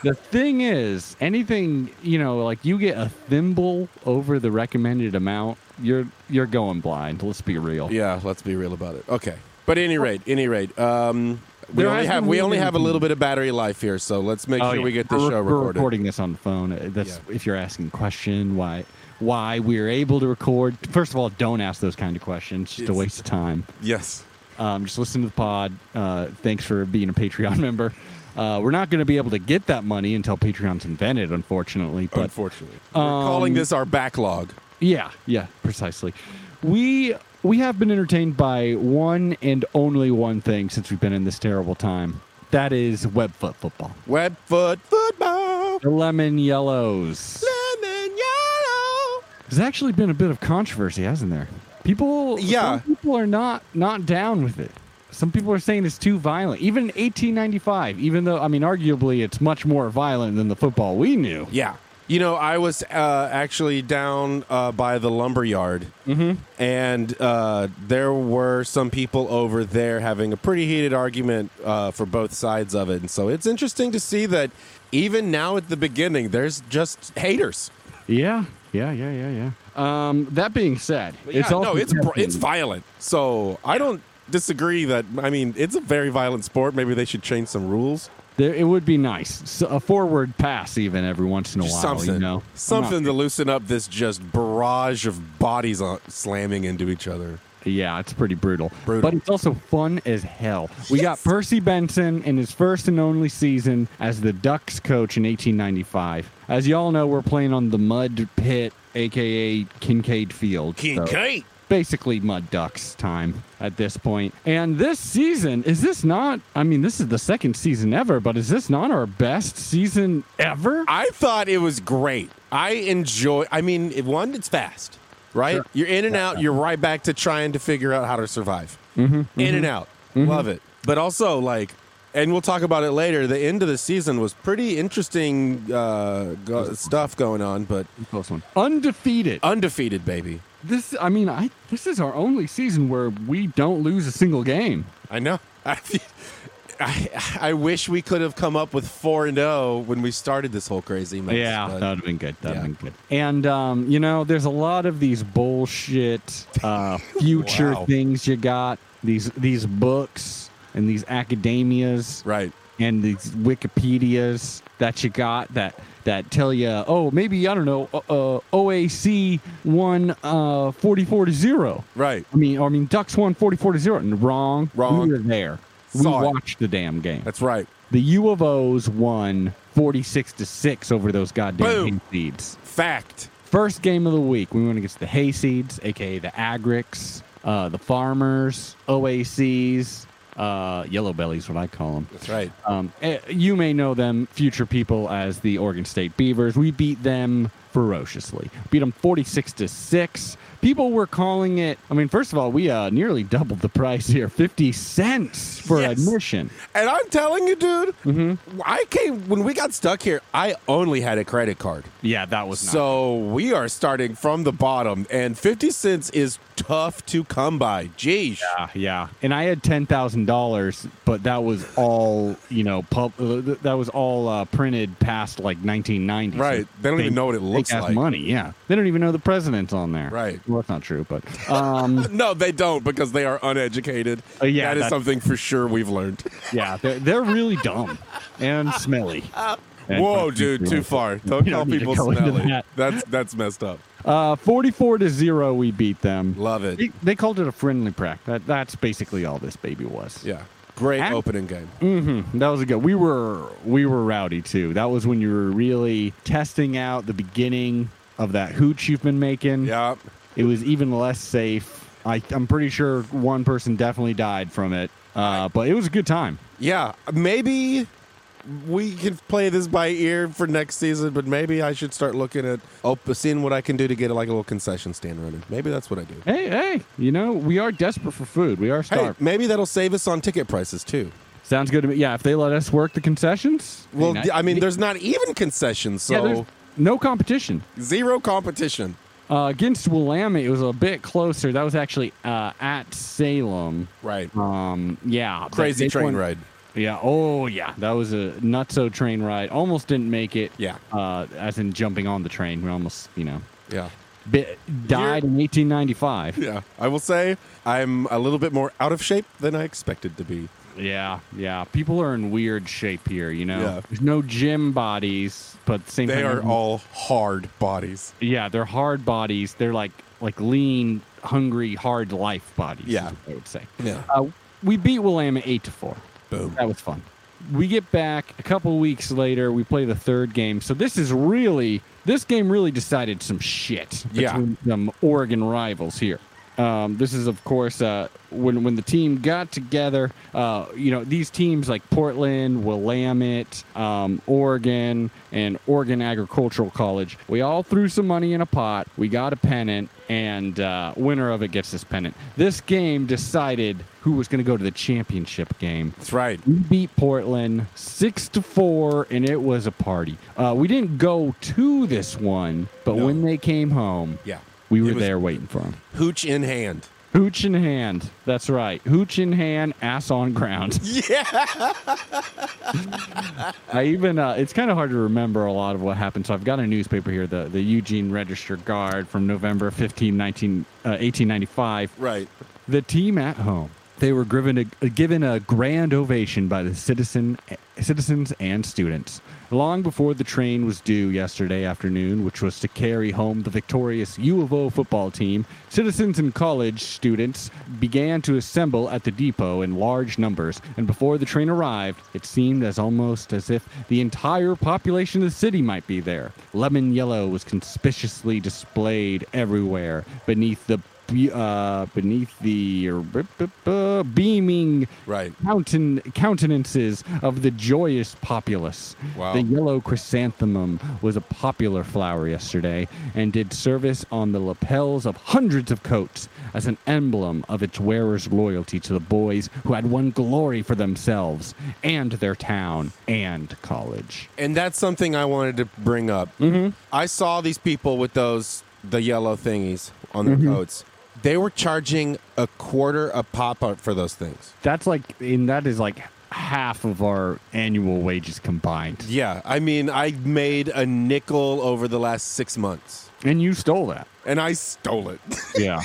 The thing is, anything you know, like you get a thimble over the recommended amount, you're you're going blind. Let's be real. Yeah, let's be real about it. Okay, but any rate, any rate, um, we There only have we only have a little bit of battery life here, so let's make Oh, sure yeah. we get the We're- show we're recorded. recording this on the phone. That's if you're asking question why why we're able to record. First of all, don't ask those kind of questions. Just a waste of time. Yes. Um, just listen to the pod. Uh, thanks for being a Patreon (laughs) member. Uh, we're not going to be able to get that money until Patreon's invented, unfortunately. But Unfortunately, we're Um, calling this our backlog. Yeah, yeah, precisely. We we have been entertained by one and only one thing since we've been in this terrible time. That is webfoot football. Webfoot football. The lemon yellows. There's actually been a bit of controversy, hasn't there? People, Yeah. some people are not not down with it. Some people are saying it's too violent. Even in 1895, even though I mean, arguably, it's much more violent than the football we knew. Yeah. You know, I was uh, actually down uh, by the lumber yard, and uh, there were some people over there having a pretty heated argument uh, for both sides of it. And so it's interesting to see that even now at the beginning, there's just haters. Yeah, yeah, yeah, yeah, yeah. Um, that being said, But it's yeah, also no, it's br- it's violent. So I don't disagree that. I mean, it's a very violent sport. Maybe they should change some rules. There, it would be nice. So a forward pass, even every once in a Just while. something, You know, something to loosen up this just barrage of bodies on, slamming into each other. Yeah, it's pretty brutal. Brutal. But it's also fun as hell. We got Percy Benson in his first and only season as the Ducks coach in 1895. As y'all know, we're playing on the Mud Pit, aka Kincaid Field. So basically Mud Ducks time at this point. And this season, is this not? I mean, this is the second season ever, but is this not our best season ever? I thought it was great. I enjoy. I mean, it- one, it's fast, right? Sure. You're in and out. You're right back to trying to figure out how to survive. Mm-hmm, In and out. Love it. But also, like, and we'll talk about it later. The end of the season was pretty interesting uh, go- stuff going on, but Close one. Undefeated. undefeated, baby. This, I mean, I this is our only season where we don't lose a single game. I know. (laughs) I, I, I wish we could have come up with four and zero when we started this whole crazy mess. Yeah, but- that would have been good. That would yeah. have been good. And um, you know, there's a lot of these bullshit uh, (laughs) future Wow. things you got. These these books and these academias right. and these Wikipedias that you got that that tell you, oh, maybe I don't know, uh, uh, OAC won uh, 44 to zero. Right. I mean, I mean, Ducks won 44 to zero. And wrong. Wrong. We were there. Saw we it. watched the damn game. That's right. The U of O's won 46 to 6 over those goddamn seeds. Fact. First game of the week, we went against the hayseeds, aka the Agrics, uh, the Farmers, OACs, uh, Yellow Bellies, what I call them. That's right. Um, eh, you may know them, future people, as the Oregon State Beavers. We beat them ferociously. Beat them 46 to 6. People were calling it. I mean, first of all, we uh, nearly doubled the price here, fifty cents for Yes. admission. And I'm telling you, dude, Mm-hmm. I came when we got stuck here. I only had a credit card, Yeah, that was so we are starting from the bottom, and fifty cents is tough to come by. Jeez. Yeah, yeah. And I had ten thousand dollars, but that was all you know. Pub, uh, that was all uh, printed past like 1990. so Right. They don't even know what it looks like. Money. Yeah. They don't even know the president's on there. Right. Well, that's not true, but (laughs) um, No, they don't because they are uneducated. Uh, yeah, that is something for sure we've learned. yeah, they're, they're really dumb and smelly. (laughs) And- Whoa, dude, too far. Don't call don't to people smelly. that. That's that's messed up. Uh, 44 to zero, we beat them. Love it. They, they called it a friendly prac. That that's basically all this baby was. Yeah. Great opening game. hmm That was a good. We were we were rowdy too. That was when you were really testing out the beginning of that hooch you've been making. Yeah. It was even less safe. I, I'm pretty sure one person definitely died from it. Uh, but it was a good time. Yeah. Maybe we can play this by ear for next season, but maybe I should start looking at op- seeing what I can do to get like a little concession stand running. Maybe that's what I do. Hey, hey, you know we are desperate for food. We are Hey, starved. maybe that'll save us on ticket prices too. Sounds good to me. Yeah, if they let us work the concessions. Well, I mean, there's not even concessions, yeah, there's so no competition. zero competition. Uh, against Willamette, it was a bit closer. That was actually uh, at Salem. Right. Um, yeah, Crazy train ride. Yeah. Oh, yeah. That was a nutso train ride. Almost didn't make it. Yeah. Uh, as in jumping on the train. We almost, you know, Yeah. bit, died in 1895. Yeah. I will say I'm a little bit more out of shape than I expected to be. Yeah, yeah. People are in weird shape here. You know, Yeah. there's no gym bodies, but same They are all hard bodies. Yeah, they're hard bodies. They're like like lean, hungry, hard life bodies. is Yeah. what I would say. Yeah. Uh, we beat Willamette eight to four. Boom. That was fun. We get back a couple weeks later. We play the third game. So this is really this game really decided some shit Yeah. some Oregon rivals here. Um, this is of course uh, when when the team got together. Uh, you know these teams like Portland, Willamette, um, Oregon, and Oregon Agricultural College. We all threw some money in a pot. We got a pennant, and uh, winner of it gets this pennant. This game decided who was going to go to the championship game. That's right. We beat Portland six to four, and it was a party. Uh, we didn't go to this one, but No. when they came home, Yeah. We were there waiting for him. Hooch in hand. Hooch in hand. That's right. Hooch in hand, ass on ground. (laughs) Yeah. I even uh, it's kind of hard to remember a lot of what happened. So I've got a newspaper here, the the Eugene Register Guard from November 15, 19, uh, 1895. Right. The team at home. They were given a, given a grand ovation by the citizen, citizens and students. Long before the train was due yesterday afternoon, which was to carry home the victorious U of O football team, citizens and college students began to assemble at the depot in large numbers. And before the train arrived, it seemed as almost as if the entire population of the city might be there. Lemon yellow was conspicuously displayed everywhere beneath the uh, beneath the uh, beaming Right. counten- countenances of the joyous populace. Wow. The yellow chrysanthemum was a popular flower yesterday and did service on the lapels of hundreds of coats as an emblem of its wearer's loyalty to the boys who had won glory for themselves and their town and college. And that's something I wanted to bring up. Mm-hmm. I saw these people with those the yellow thingies on their coats. They were charging a quarter a pop up for those things. That's like, and that is like half of our annual wages combined. Yeah, I mean, I made a nickel over the last six months, And you stole that. and I stole it. (laughs) Yeah.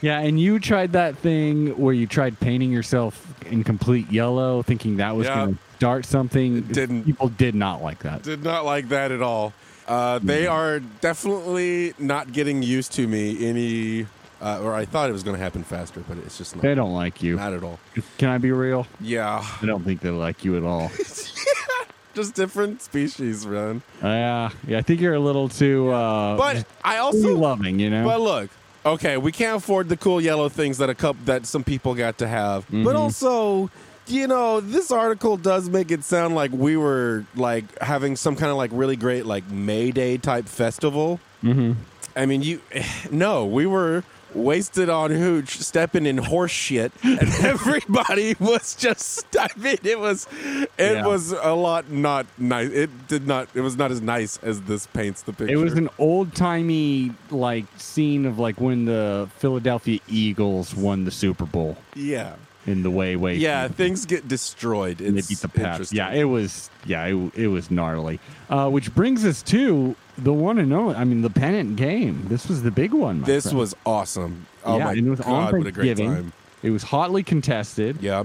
yeah, and you tried that thing where you tried painting yourself in complete yellow, thinking that was Yeah. going to start something. It didn't. People did not like that. Did not like that at all. Uh, they are definitely not getting used to me any, uh, or I thought it was going to happen faster, but it's just not. They don't like you. Not at all. Can I be real? Yeah, I don't think they like you at all. (laughs) just different species, man. Yeah, yeah. I think you're a little too, uh, But I also loving. You know. But look, okay, we can't afford the cool yellow things that a cup that some people got to have. But also, you know, this article does make it sound like we were like having some kind of like really great like May Day type festival. Mhm. I mean, you. (sighs) No, we were wasted on hooch, stepping in horse shit, and (laughs) everybody was just. I mean, it was, it Yeah. was a lot not nice. It did not. It was not as nice as this paints the picture. It was an old timey like scene of like when the Philadelphia Eagles won the Super Bowl yeah, in the way way. yeah. Things get destroyed. and they beat the Pats. Yeah, it was yeah, it, it was gnarly. Uh, which brings us to the one and only. I mean, the pennant game. This was the big one. This friend. was awesome. Oh yeah, my and it was on god, what a great time! It was hotly contested. Yeah,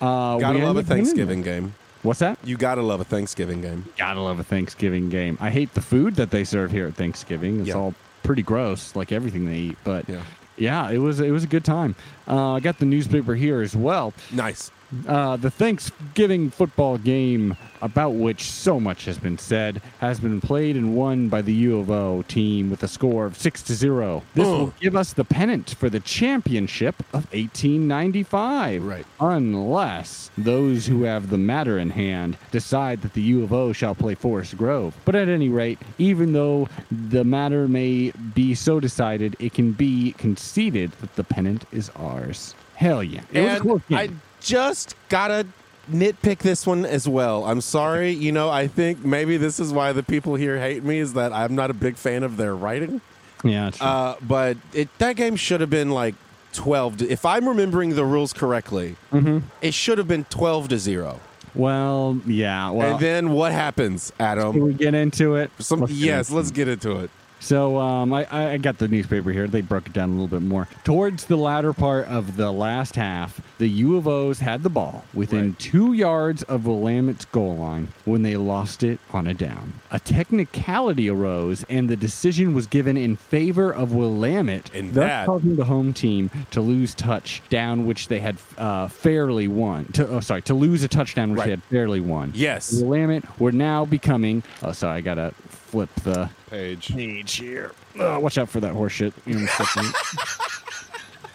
Uh, gotta love a ended up winning Thanksgiving game. What's that? You gotta love a Thanksgiving game. Gotta love a Thanksgiving game. I hate the food that they serve here at Thanksgiving. It's Yeah. all pretty gross, like everything they eat. But Yeah. Yeah, it was it was a good time. Uh, I got the newspaper here as well. Nice. Uh, the Thanksgiving football game, about which so much has been said, has been played and won by the U of O team with a score of six to zero. This will give us the pennant for the championship of 1895. Right. Unless those who have the matter in hand decide that the U of O shall play Forest Grove. But at any rate, even though the matter may be so decided, it can be conceded that the pennant is ours. Hell yeah! It was a close game. I just gotta nitpick this one as well. I'm sorry. You know, I think maybe this is why the people here hate me is that I'm not a big fan of their writing. Yeah. Uh, but it that game should have been like 12. To, if I'm remembering the rules correctly, Mm-hmm. it should have been 12 to zero. well, yeah. Well, and then what happens, Adam? can we get into it? Some, Let's yes, let's get into it. So um, I, I got the newspaper here. They broke it down a little bit more. Towards the latter part of the last half, the U of O's had the ball within Right. two yards of Willamette's goal line when they lost it on a down. A technicality arose, and the decision was given in favor of Willamette, And thus that- causing the home team to lose touchdown, which they had uh, fairly won. To, oh, sorry, to lose a touchdown, which Right. they had fairly won. Yes. Willamette were now becoming. Oh, sorry, I gotta flip the Page. page here. Uh, watch out for that horse shit. in a second.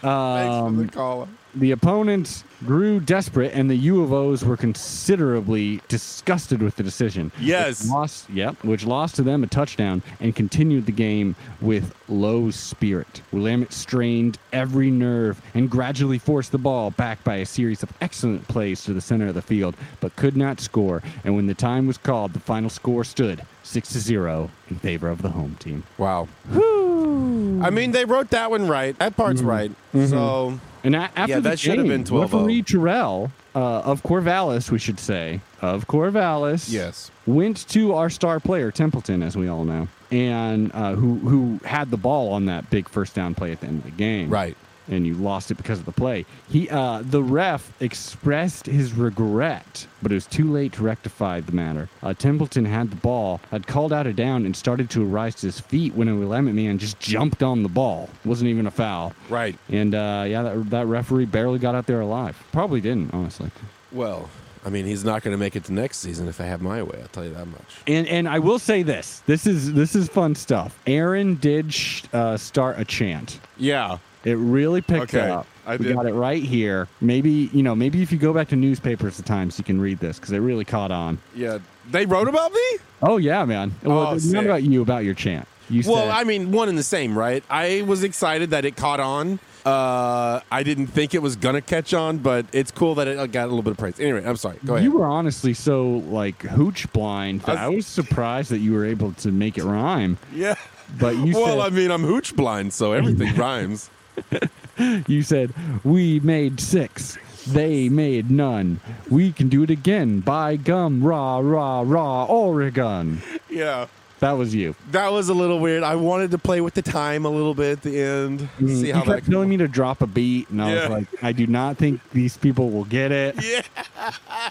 Thanks for the um, call. the opponents grew desperate, and the U of O's were considerably disgusted with the decision. Yes. Which lost, yep, which lost to them a touchdown and continued the game with low spirit. Willamette strained every nerve and gradually forced the ball back by a series of excellent plays to the center of the field, but could not score. And when the time was called, the final score stood six to zero in favor of the home team. Wow. I mean, they wrote that one right. That part's right. So And a- after Yeah, the that should have been 12-0. Referee Terrell uh, of Corvallis, we should say, of Corvallis, yes. went to our star player Templeton, as we all know, and uh, who who had the ball on that big first down play at the end of the game, Right. And you lost it because of the play. He, uh, the ref, expressed his regret, but it was too late to rectify the matter. Uh, Templeton had the ball, had called out a down, and started to rise to his feet when a Willamette man just jumped on the ball. wasn't even a foul. Right. And uh, yeah, that, that referee barely got out there alive. Probably didn't, honestly. Well, I mean, he's not going to make it to next season if I have my way. I'll tell you that much. And and I will say this: this is this is fun stuff. Aaron did sh- uh, start a chant. Yeah. It really picked Okay, up. I we did. got it right here. Maybe you know, maybe if you go back to newspapers at times, you can read this because it really caught on. Yeah. They wrote about me? Oh yeah, man. Well, Oh, not about you, about your chant. You Well, said, I mean, one and the same, right? I was excited that it caught on. Uh, I didn't think it was gonna catch on, but it's cool that it got a little bit of praise. Anyway, I'm sorry. Go ahead. you were honestly so like hooch blind that I I was- was surprised that you were able to make it rhyme. yeah. But you well, said I mean, I'm hooch blind, so everything (laughs) rhymes. (laughs) You said, We made six. They made none. We can do it again. By gum, rah, rah, rah, Oregon. Yeah. That was you. That was a little weird. I wanted to play with the time a little bit at the end. See Mm, you how kept that telling me to drop a beat, and I Yeah. was like, I do not think these people will get it. (laughs) Yeah. (laughs)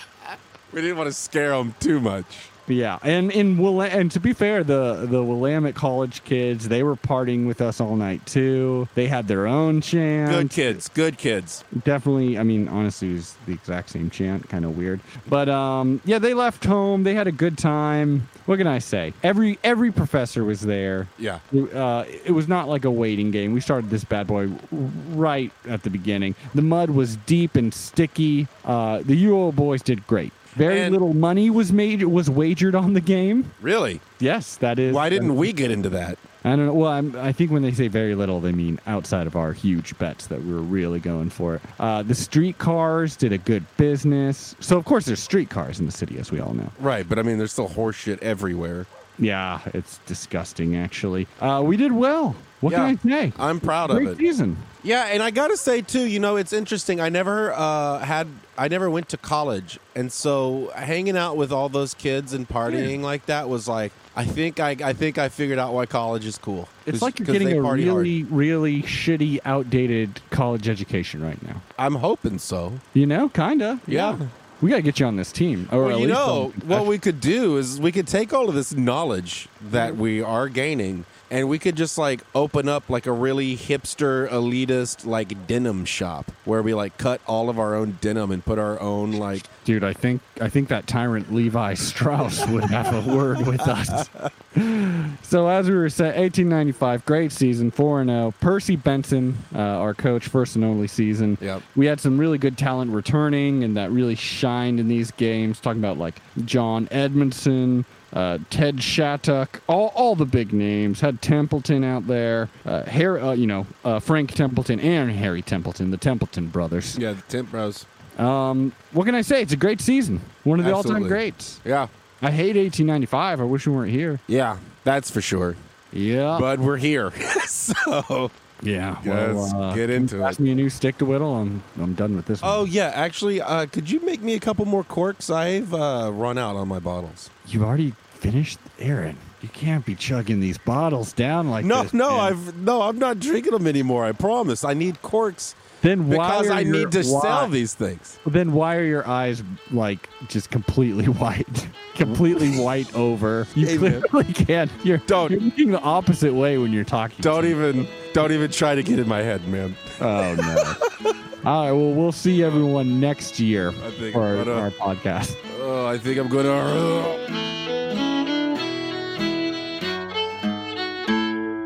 we didn't want to scare them too much. Yeah, and in Willa- and to be fair, the the Willamette College kids they were partying with us all night too. They had their own chant. Good kids. Good kids. definitely i mean honestly it was the exact same chant kind of weird but um yeah they left home they had a good time what can i say every every professor was there Yeah. uh, it was not like a waiting game we started this bad boy right at the beginning the mud was deep and sticky uh, the uo boys did great Very And- little money was made was wagered on the game. Really? Yes, that is. Why didn't we get into that? I don't know. Well, I'm, I think when they say very little, they mean outside of our huge bets that we were really going for it. Uh, the street cars did a good business. So, of course, there's street cars in the city, as we all know. Right, but I mean, there's still horse shit everywhere. Yeah, it's disgusting, actually. Uh, we did well. What Yeah. can I say? I'm proud of Great it. season. Yeah, and I gotta say too, you know, it's interesting. I never uh, had, I never went to college, and so hanging out with all those kids and partying like that was like, I think I, I think I figured out why college is cool. It's like you're getting a party hard. really, really shitty, outdated college education right now. I'm hoping so. You know, kinda. Yeah. We gotta get you on this team. Or Well, at you least know, on- what (laughs) we could do is we could take all of this knowledge that we are gaining and we could just like open up like a really hipster elitist like denim shop where we like cut all of our own denim and put our own like Dude, I think I think that tyrant Levi Strauss would have a word with us. (laughs) so as we were saying, 1895, great season, four and zero. Percy Benson, uh, our coach, first and only season. Yep. We had some really good talent returning, and that really shined in these games. Talking about like John Edmondson. Uh, Ted Shattuck, all, all the big names. Had Templeton out there, uh, Harry, uh, you know, uh, Frank Templeton and Harry Templeton, the Templeton brothers. yeah, the Tent Bros. Um, what can I say? It's a great season. One of the all-time greats. Yeah. I hate 1895. I wish we weren't here. Yeah, that's for sure. Yeah. But we're here. (laughs) so yeah. let's uh, get into it. me a new stick to whittle. I'm I'm done with this. Oh one. yeah, actually, uh, could you make me a couple more corks? I've uh, run out on my bottles. You've already finished, Aaron. You can't be chugging these bottles down like No, this. no, man. I've no, I'm not drinking them anymore. I promise. I need corks Then why because I your- need to why- sell these things. Then why are your eyes like just completely (laughs) white, completely white over? You Hey, clearly can't. You're Don't- You're looking the opposite way when you're talking. Don't to me. even, don't even try to get in my head, man. Oh no. (laughs) All right. Well, we'll see everyone next year I think for our, our podcast. Oh, I think I'm gonna.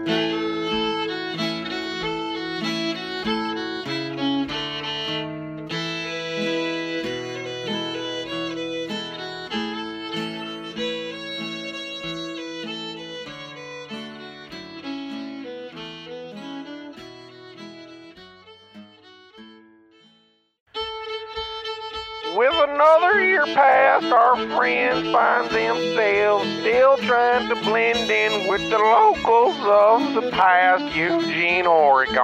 With another year past, our friends find themselves still trying to blend in with the locals of the past Eugene, Oregon.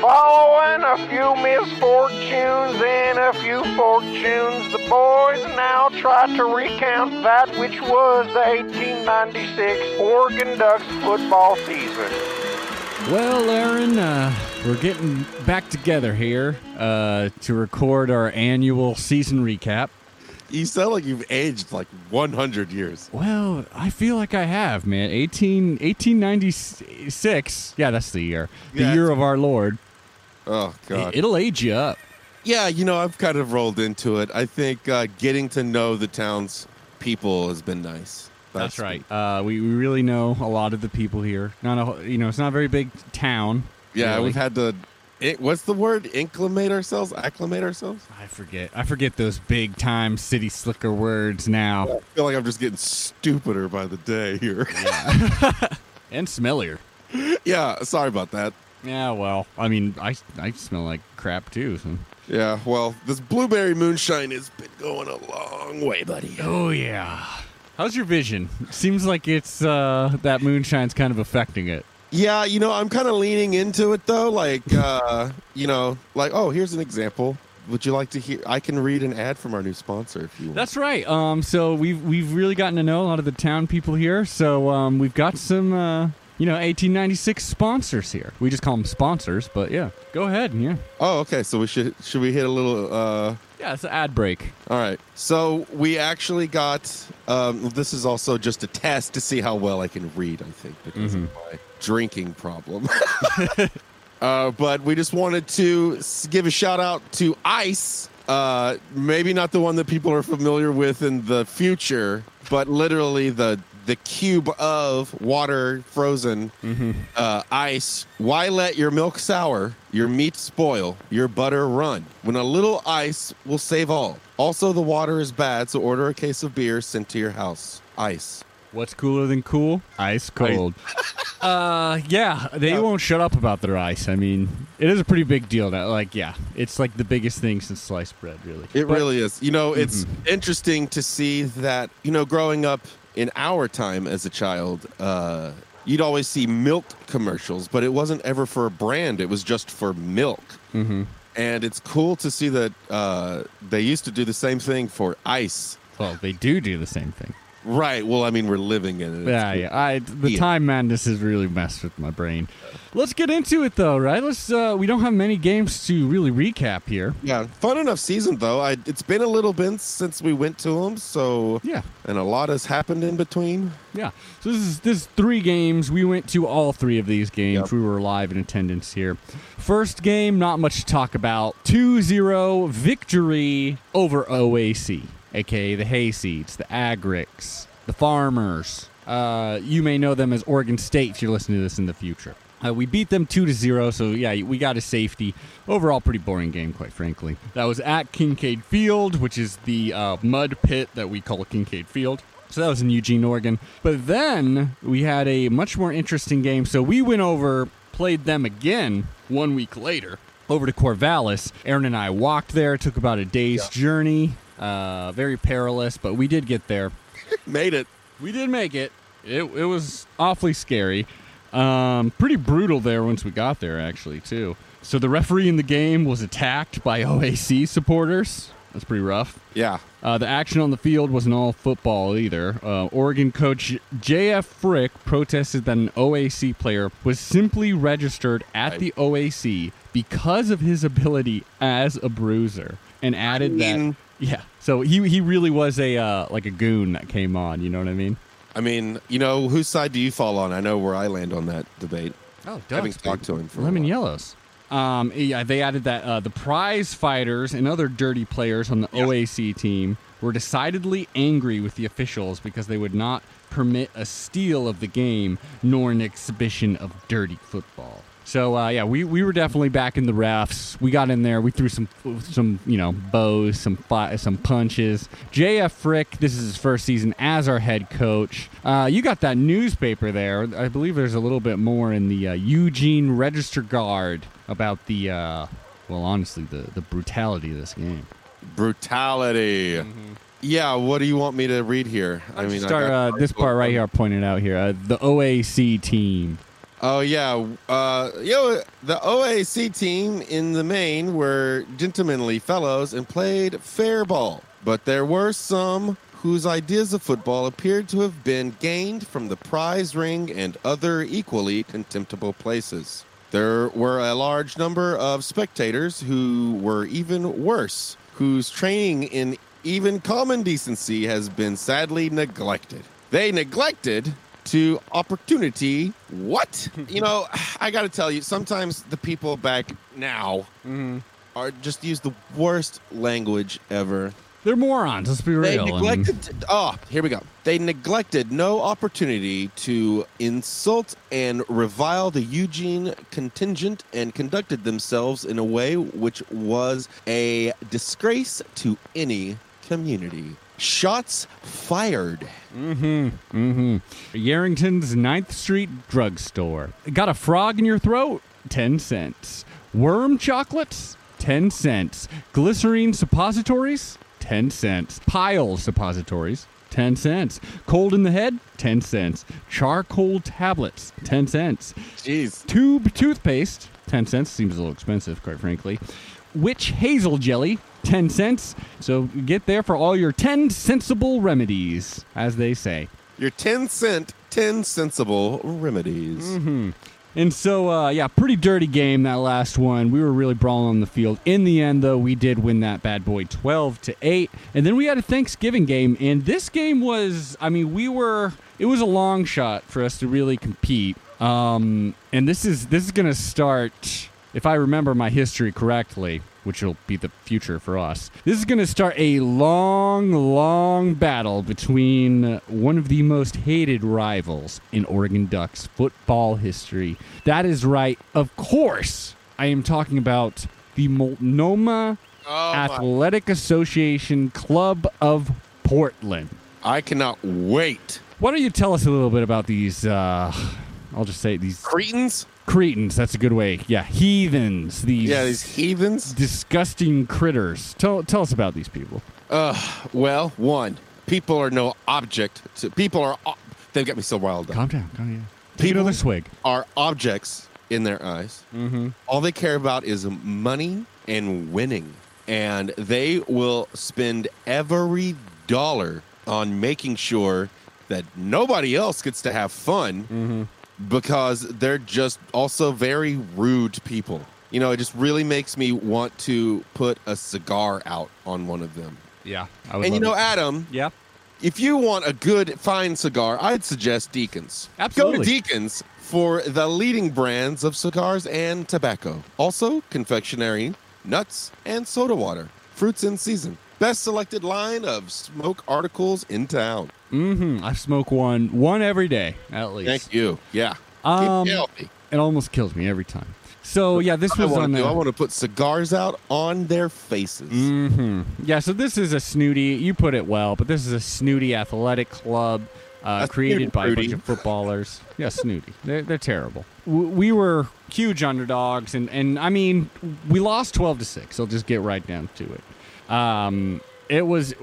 Following a few misfortunes and a few fortunes, the boys now try to recount that which was the 1896 Oregon Ducks football season. Well, Aaron, uh, we're getting back together here uh, to record our annual season recap. You sound like you've aged like 100 years. Well, I feel like I have, man. 18, 1896. Yeah, that's the year. The Yeah, year of our Lord. Oh God. It, will age you up. yeah, you know, I've kind of rolled into it. I think uh, getting to know the town's people has been nice. That's, right. Uh, we, we really know a lot of the people here. Not a, you know, it's not a very big town. Yeah, really. we've had to. It, what's the word? Inclimate ourselves? Acclimate ourselves? I forget. I forget those big time city slicker words now. I feel like I'm just getting stupider by the day here. (laughs) And smellier. yeah, sorry about that. Yeah, well, I mean, I, I smell like crap too. So. Yeah, well, this blueberry moonshine has been going a long way, buddy. Oh yeah. How's your vision? Seems like it's uh, that moonshine's kind of affecting it. Yeah, you know, I'm kind of leaning into it though. Like, uh, you know, like, oh, here's an example. Would you like to hear? I can read an ad from our new sponsor if you want. That's right. Um, so we've we've really gotten to know a lot of the town people here. So um, we've got some uh, you know 1896 sponsors here. We just call them sponsors, but yeah, go ahead. Yeah, oh, okay. So we should should we hit a little? uh yeah, it's an ad break. All right. So we actually got. Um, this is also just a test to see how well I can read. I think because of my drinking problem. (laughs) uh, but we just wanted to give a shout out to Ice. Uh, maybe not the one that people are familiar with in the future, but literally the the cube of water frozen uh, ice. Why let your milk sour, your meat spoil, your butter run? When a little ice will save all. Also, the water is bad, so order a case of beer sent to your house. Ice. What's cooler than cool? Ice cold. (laughs) uh, yeah, they won't shut up about their ice. I mean, it is a pretty big deal. That, like, yeah, it's like the biggest thing since sliced bread, really. It But- really is. You know, it's interesting to see that, you know, growing up in our time as a child, uh, you'd always see milk commercials, but it wasn't ever for a brand, it was just for milk. Mm-hmm. And it's cool to see that uh, they used to do the same thing for ice. Well, they do do the same thing. Right. Well, I mean, we're living in it. It's Yeah, yeah. I the Yeah. time madness has really messed with my brain. Let's get into it though, right? Let's. Uh, we don't have many games to really recap here. Yeah, fun enough season though. I, it's been a little bit since we went to them, so Yeah. and a lot has happened in between. Yeah. So this is this is three games. We went to all three of these games. Yep. We were live in attendance here. First game, not much to talk about. 2-0 victory over OAC, aka the Hayseeds, the Agrics, the Farmers. Uh, you may know them as Oregon State if you're listening to this in the future. Uh, we beat them two to zero, so yeah, we got a safety. Overall, pretty boring game, quite frankly. That was at Kincaid Field, which is the uh, mud pit that we call Kincaid Field. So that was in Eugene, Oregon. But then we had a much more interesting game. So we went over, played them again one week later, over to Corvallis. Aaron and I walked there. It took about a day's journey. Uh, very perilous, but we did get there. (laughs) Made it. We did make it. It, it was awfully scary. Um, pretty brutal there once we got there, actually, too. So the referee in the game was attacked by (laughs) OAC supporters. That's pretty rough. Yeah. Uh, the action on the field wasn't all football either. Uh, Oregon coach J.F. Frick protested that an OAC player was simply registered at the OAC because of his ability as a bruiser, and added mean- that yeah. So he he really was a uh, like a goon that came on. You know what I mean? I mean, you know, whose side do you fall on? I know where I land on that debate. Oh, Having talked to him for lemon yellows. Um, yeah, they added that uh, the prize fighters and other dirty players on the OAC team were decidedly angry with the officials because they would not permit a steal of the game nor an exhibition of dirty football. So uh, yeah, we, we were definitely back in the refs. We got in there. We threw some some you know bows, some some punches. J.F. Frick, this is his first season as our head coach. Uh, you got that newspaper there. I believe there's a little bit more in the uh, Eugene Register Guard about the uh, well, honestly, the the brutality of this game. Brutality. Yeah, what do you want me to read here? I mean, I Start got- uh, this part right here. I pointed out here. Uh, the OAC team. Oh yeah, uh, yo, the OAC team in the main were gentlemanly fellows and played fair ball, but there were some whose ideas of football appeared to have been gained from the prize ring and other equally contemptible places. There were a large number of spectators who were even worse, whose training in even common decency has been sadly neglected. They neglected to opportunity. What? you know, (sighs) I got to tell you, sometimes the people back now mm-hmm. are just use the worst language ever. They're morons. Let's be real. They neglected. oh, here we go. They neglected no opportunity to insult and revile the Eugene contingent and conducted themselves in a way which was a disgrace to any community. Shots fired. Mm-hmm. Yarrington's 9th Street drugstore. Got a frog in your throat? 10 cents. Worm chocolates? 10 cents. Glycerine suppositories? 10 cents. Pile suppositories? 10 cents. Cold in the head? 10 cents. Charcoal tablets? 10 cents. Jeez. Tube toothpaste? 10 cents. Seems a little expensive, quite frankly. Witch hazel jelly? 10 cents. So get there for all your 10 sensible remedies, as they say. Your 10 cent, 10 sensible remedies. Mm-hmm. And so, uh, yeah, pretty dirty game that last one. We were really brawling on the field. In the end, though, we did win that bad boy, twelve to eight. And then we had a Thanksgiving game, and this game was, I mean, we were. It was a long shot for us to really compete. Um, and this is this is gonna start, if I remember my history correctly, which will be the future for us. This is going to start a long, long battle between one of the most hated rivals in Oregon Ducks football history. That is right. Of course, I am talking about the Multnomah Athletic Association Club of Portland. I cannot wait. Why don't you tell us a little bit about these? Uh, I'll just say these Cretans? Cretans. That's a good way. Yeah, heathens. These Yeah, these heathens. disgusting critters. Tell tell us about these people. Uh, well, one, people are no object. To, people are. They've got me so riled up. Calm down. Calm down. Take People- another swig. Are objects in their eyes. Mm-hmm. All they care about is money and winning, and they will spend every dollar on making sure that nobody else gets to have fun because they're just also very rude people. You know, it just really makes me want to put a cigar out on one of them. Yeah. And you know, it. Adam, yeah. if you want a good, fine cigar, I'd suggest Deacons. Absolutely. Go to Deacons for the leading brands of cigars and tobacco. Also, confectionery, nuts, and soda water. Fruits in season. Best selected line of smoke articles in town. Mm-hmm. I smoke one one every day at least. Thank you. Yeah. Um, It almost kills me every time. So yeah, this was want on do. I want to put cigars out on their faces. hmm Yeah, so this is a snooty. You put it well, but this is a snooty athletic club uh, created by a bunch of (laughs) footballers. yeah, snooty. They're they're terrible. W- We were huge underdogs, and and I mean, we lost twelve to six. I'll just get right down to it. Um, it was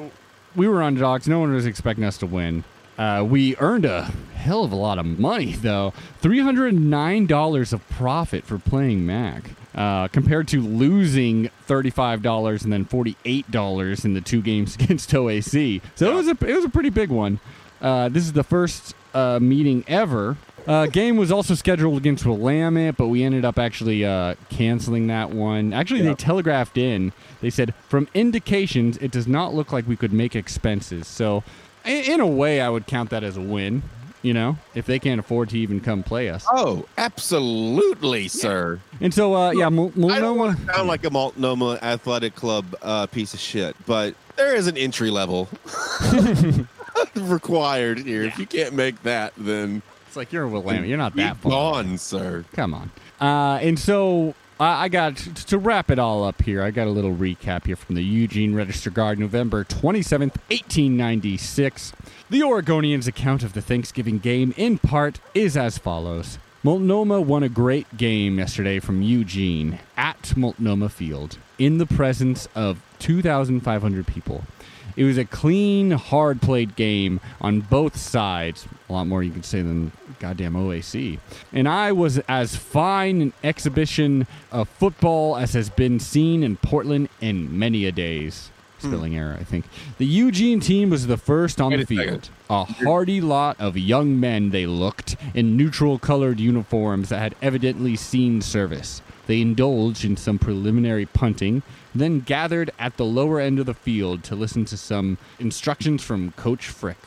we were underdogs. No one was expecting us to win. Uh, we earned a hell of a lot of money, though. Three hundred nine dollars of profit for playing Mac, uh, compared to losing thirty-five dollars and then forty-eight dollars in the two games (laughs) against OAC. So it was a it was a pretty big one. Uh, this is the first uh, meeting ever. Uh, game was also scheduled against Willamette, but we ended up actually uh, canceling that one. Actually, they telegraphed in. They said, from indications, it does not look like we could make expenses. So, in, in a way, I would count that as a win. You know, if they can't afford to even come play us. Oh, absolutely, sir. And so, uh, yeah, I don't want to sound like a Multnomah Athletic Club uh, piece of shit, but there is an entry level (laughs) required here. If you can't make that, then it's like you're a Willamette. You're not that far. gone, sir. Come on. Uh, and so I I got to wrap it all up here. I got a little recap here from the Eugene Register Guard, November 27th, 1896. The Oregonians' account of the Thanksgiving game, in part, is as follows. Multnomah won a great game yesterday from Eugene at Multnomah Field in the presence of 2,500 people. It was a clean, hard played game on both sides. A lot more you could say than goddamn OAC. And I was as fine an exhibition of football as has been seen in Portland in many a days. Spelling hmm. error, I think. The Eugene team was the first on Wait the a field. second. A hardy lot of young men they looked in neutral colored uniforms that had evidently seen service. They indulged in some preliminary punting, then gathered at the lower end of the field to listen to some instructions from Coach Frick.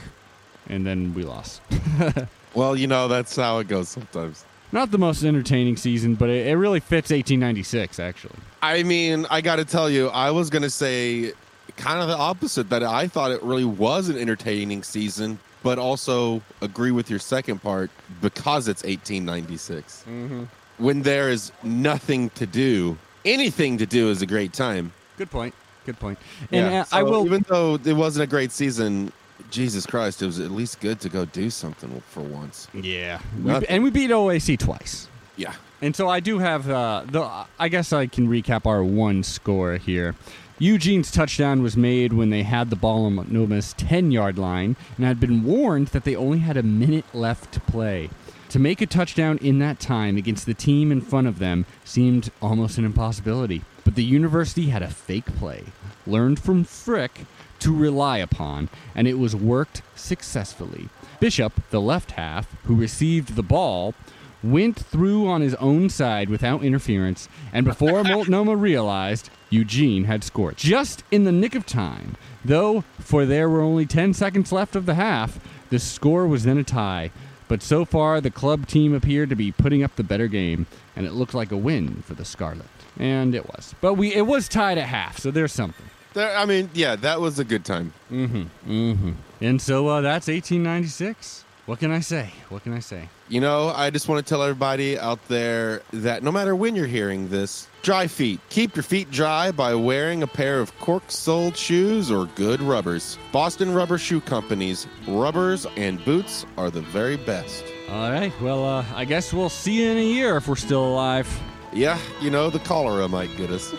And then we lost. (laughs) Well, you know that's how it goes sometimes. Not the most entertaining season, but it, it really fits 1896, actually. I mean, I got to tell you, I was going to say kind of the opposite that I thought it really was an entertaining season, but also agree with your second part because it's 1896. Mm-hmm. When there is nothing to do, anything to do is a great time. Good point. Good point. And uh, I will. even though it wasn't a great season, Jesus Christ, it was at least good to go do something for once. yeah. We, and we beat OAC twice. Yeah. And so I do have uh, the. I guess I can recap our one score here. Eugene's touchdown was made when they had the ball on Multnomah's 10 yard line and had been warned that they only had a minute left to play. To make a touchdown in that time against the team in front of them seemed almost an impossibility. But the university had a fake play, learned from Frick to rely upon, and it was worked successfully. Bishop, the left half, who received the ball, went through on his own side without interference, and before (laughs) Multnomah realized, Eugene had scored. Just in the nick of time, though, for there were only 10 seconds left of the half, the score was then a tie. But so far, the club team appeared to be putting up the better game, and it looked like a win for the Scarlet. And it was. But we it was tied at half, so there's something. There, I mean, yeah, that was a good time. Mm-hmm. Mm-hmm. And so uh, that's 1896. What can I say? What can I say? You know, I just want to tell everybody out there that no matter when you're hearing this, Dry feet. Keep your feet dry by wearing a pair of cork soled shoes or good rubbers. Boston Rubber Shoe Company's rubbers and boots are the very best. All right. Well, uh, I guess we'll see you in a year if we're still alive. Yeah, you know, the cholera might get us.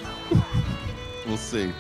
(laughs) we'll see.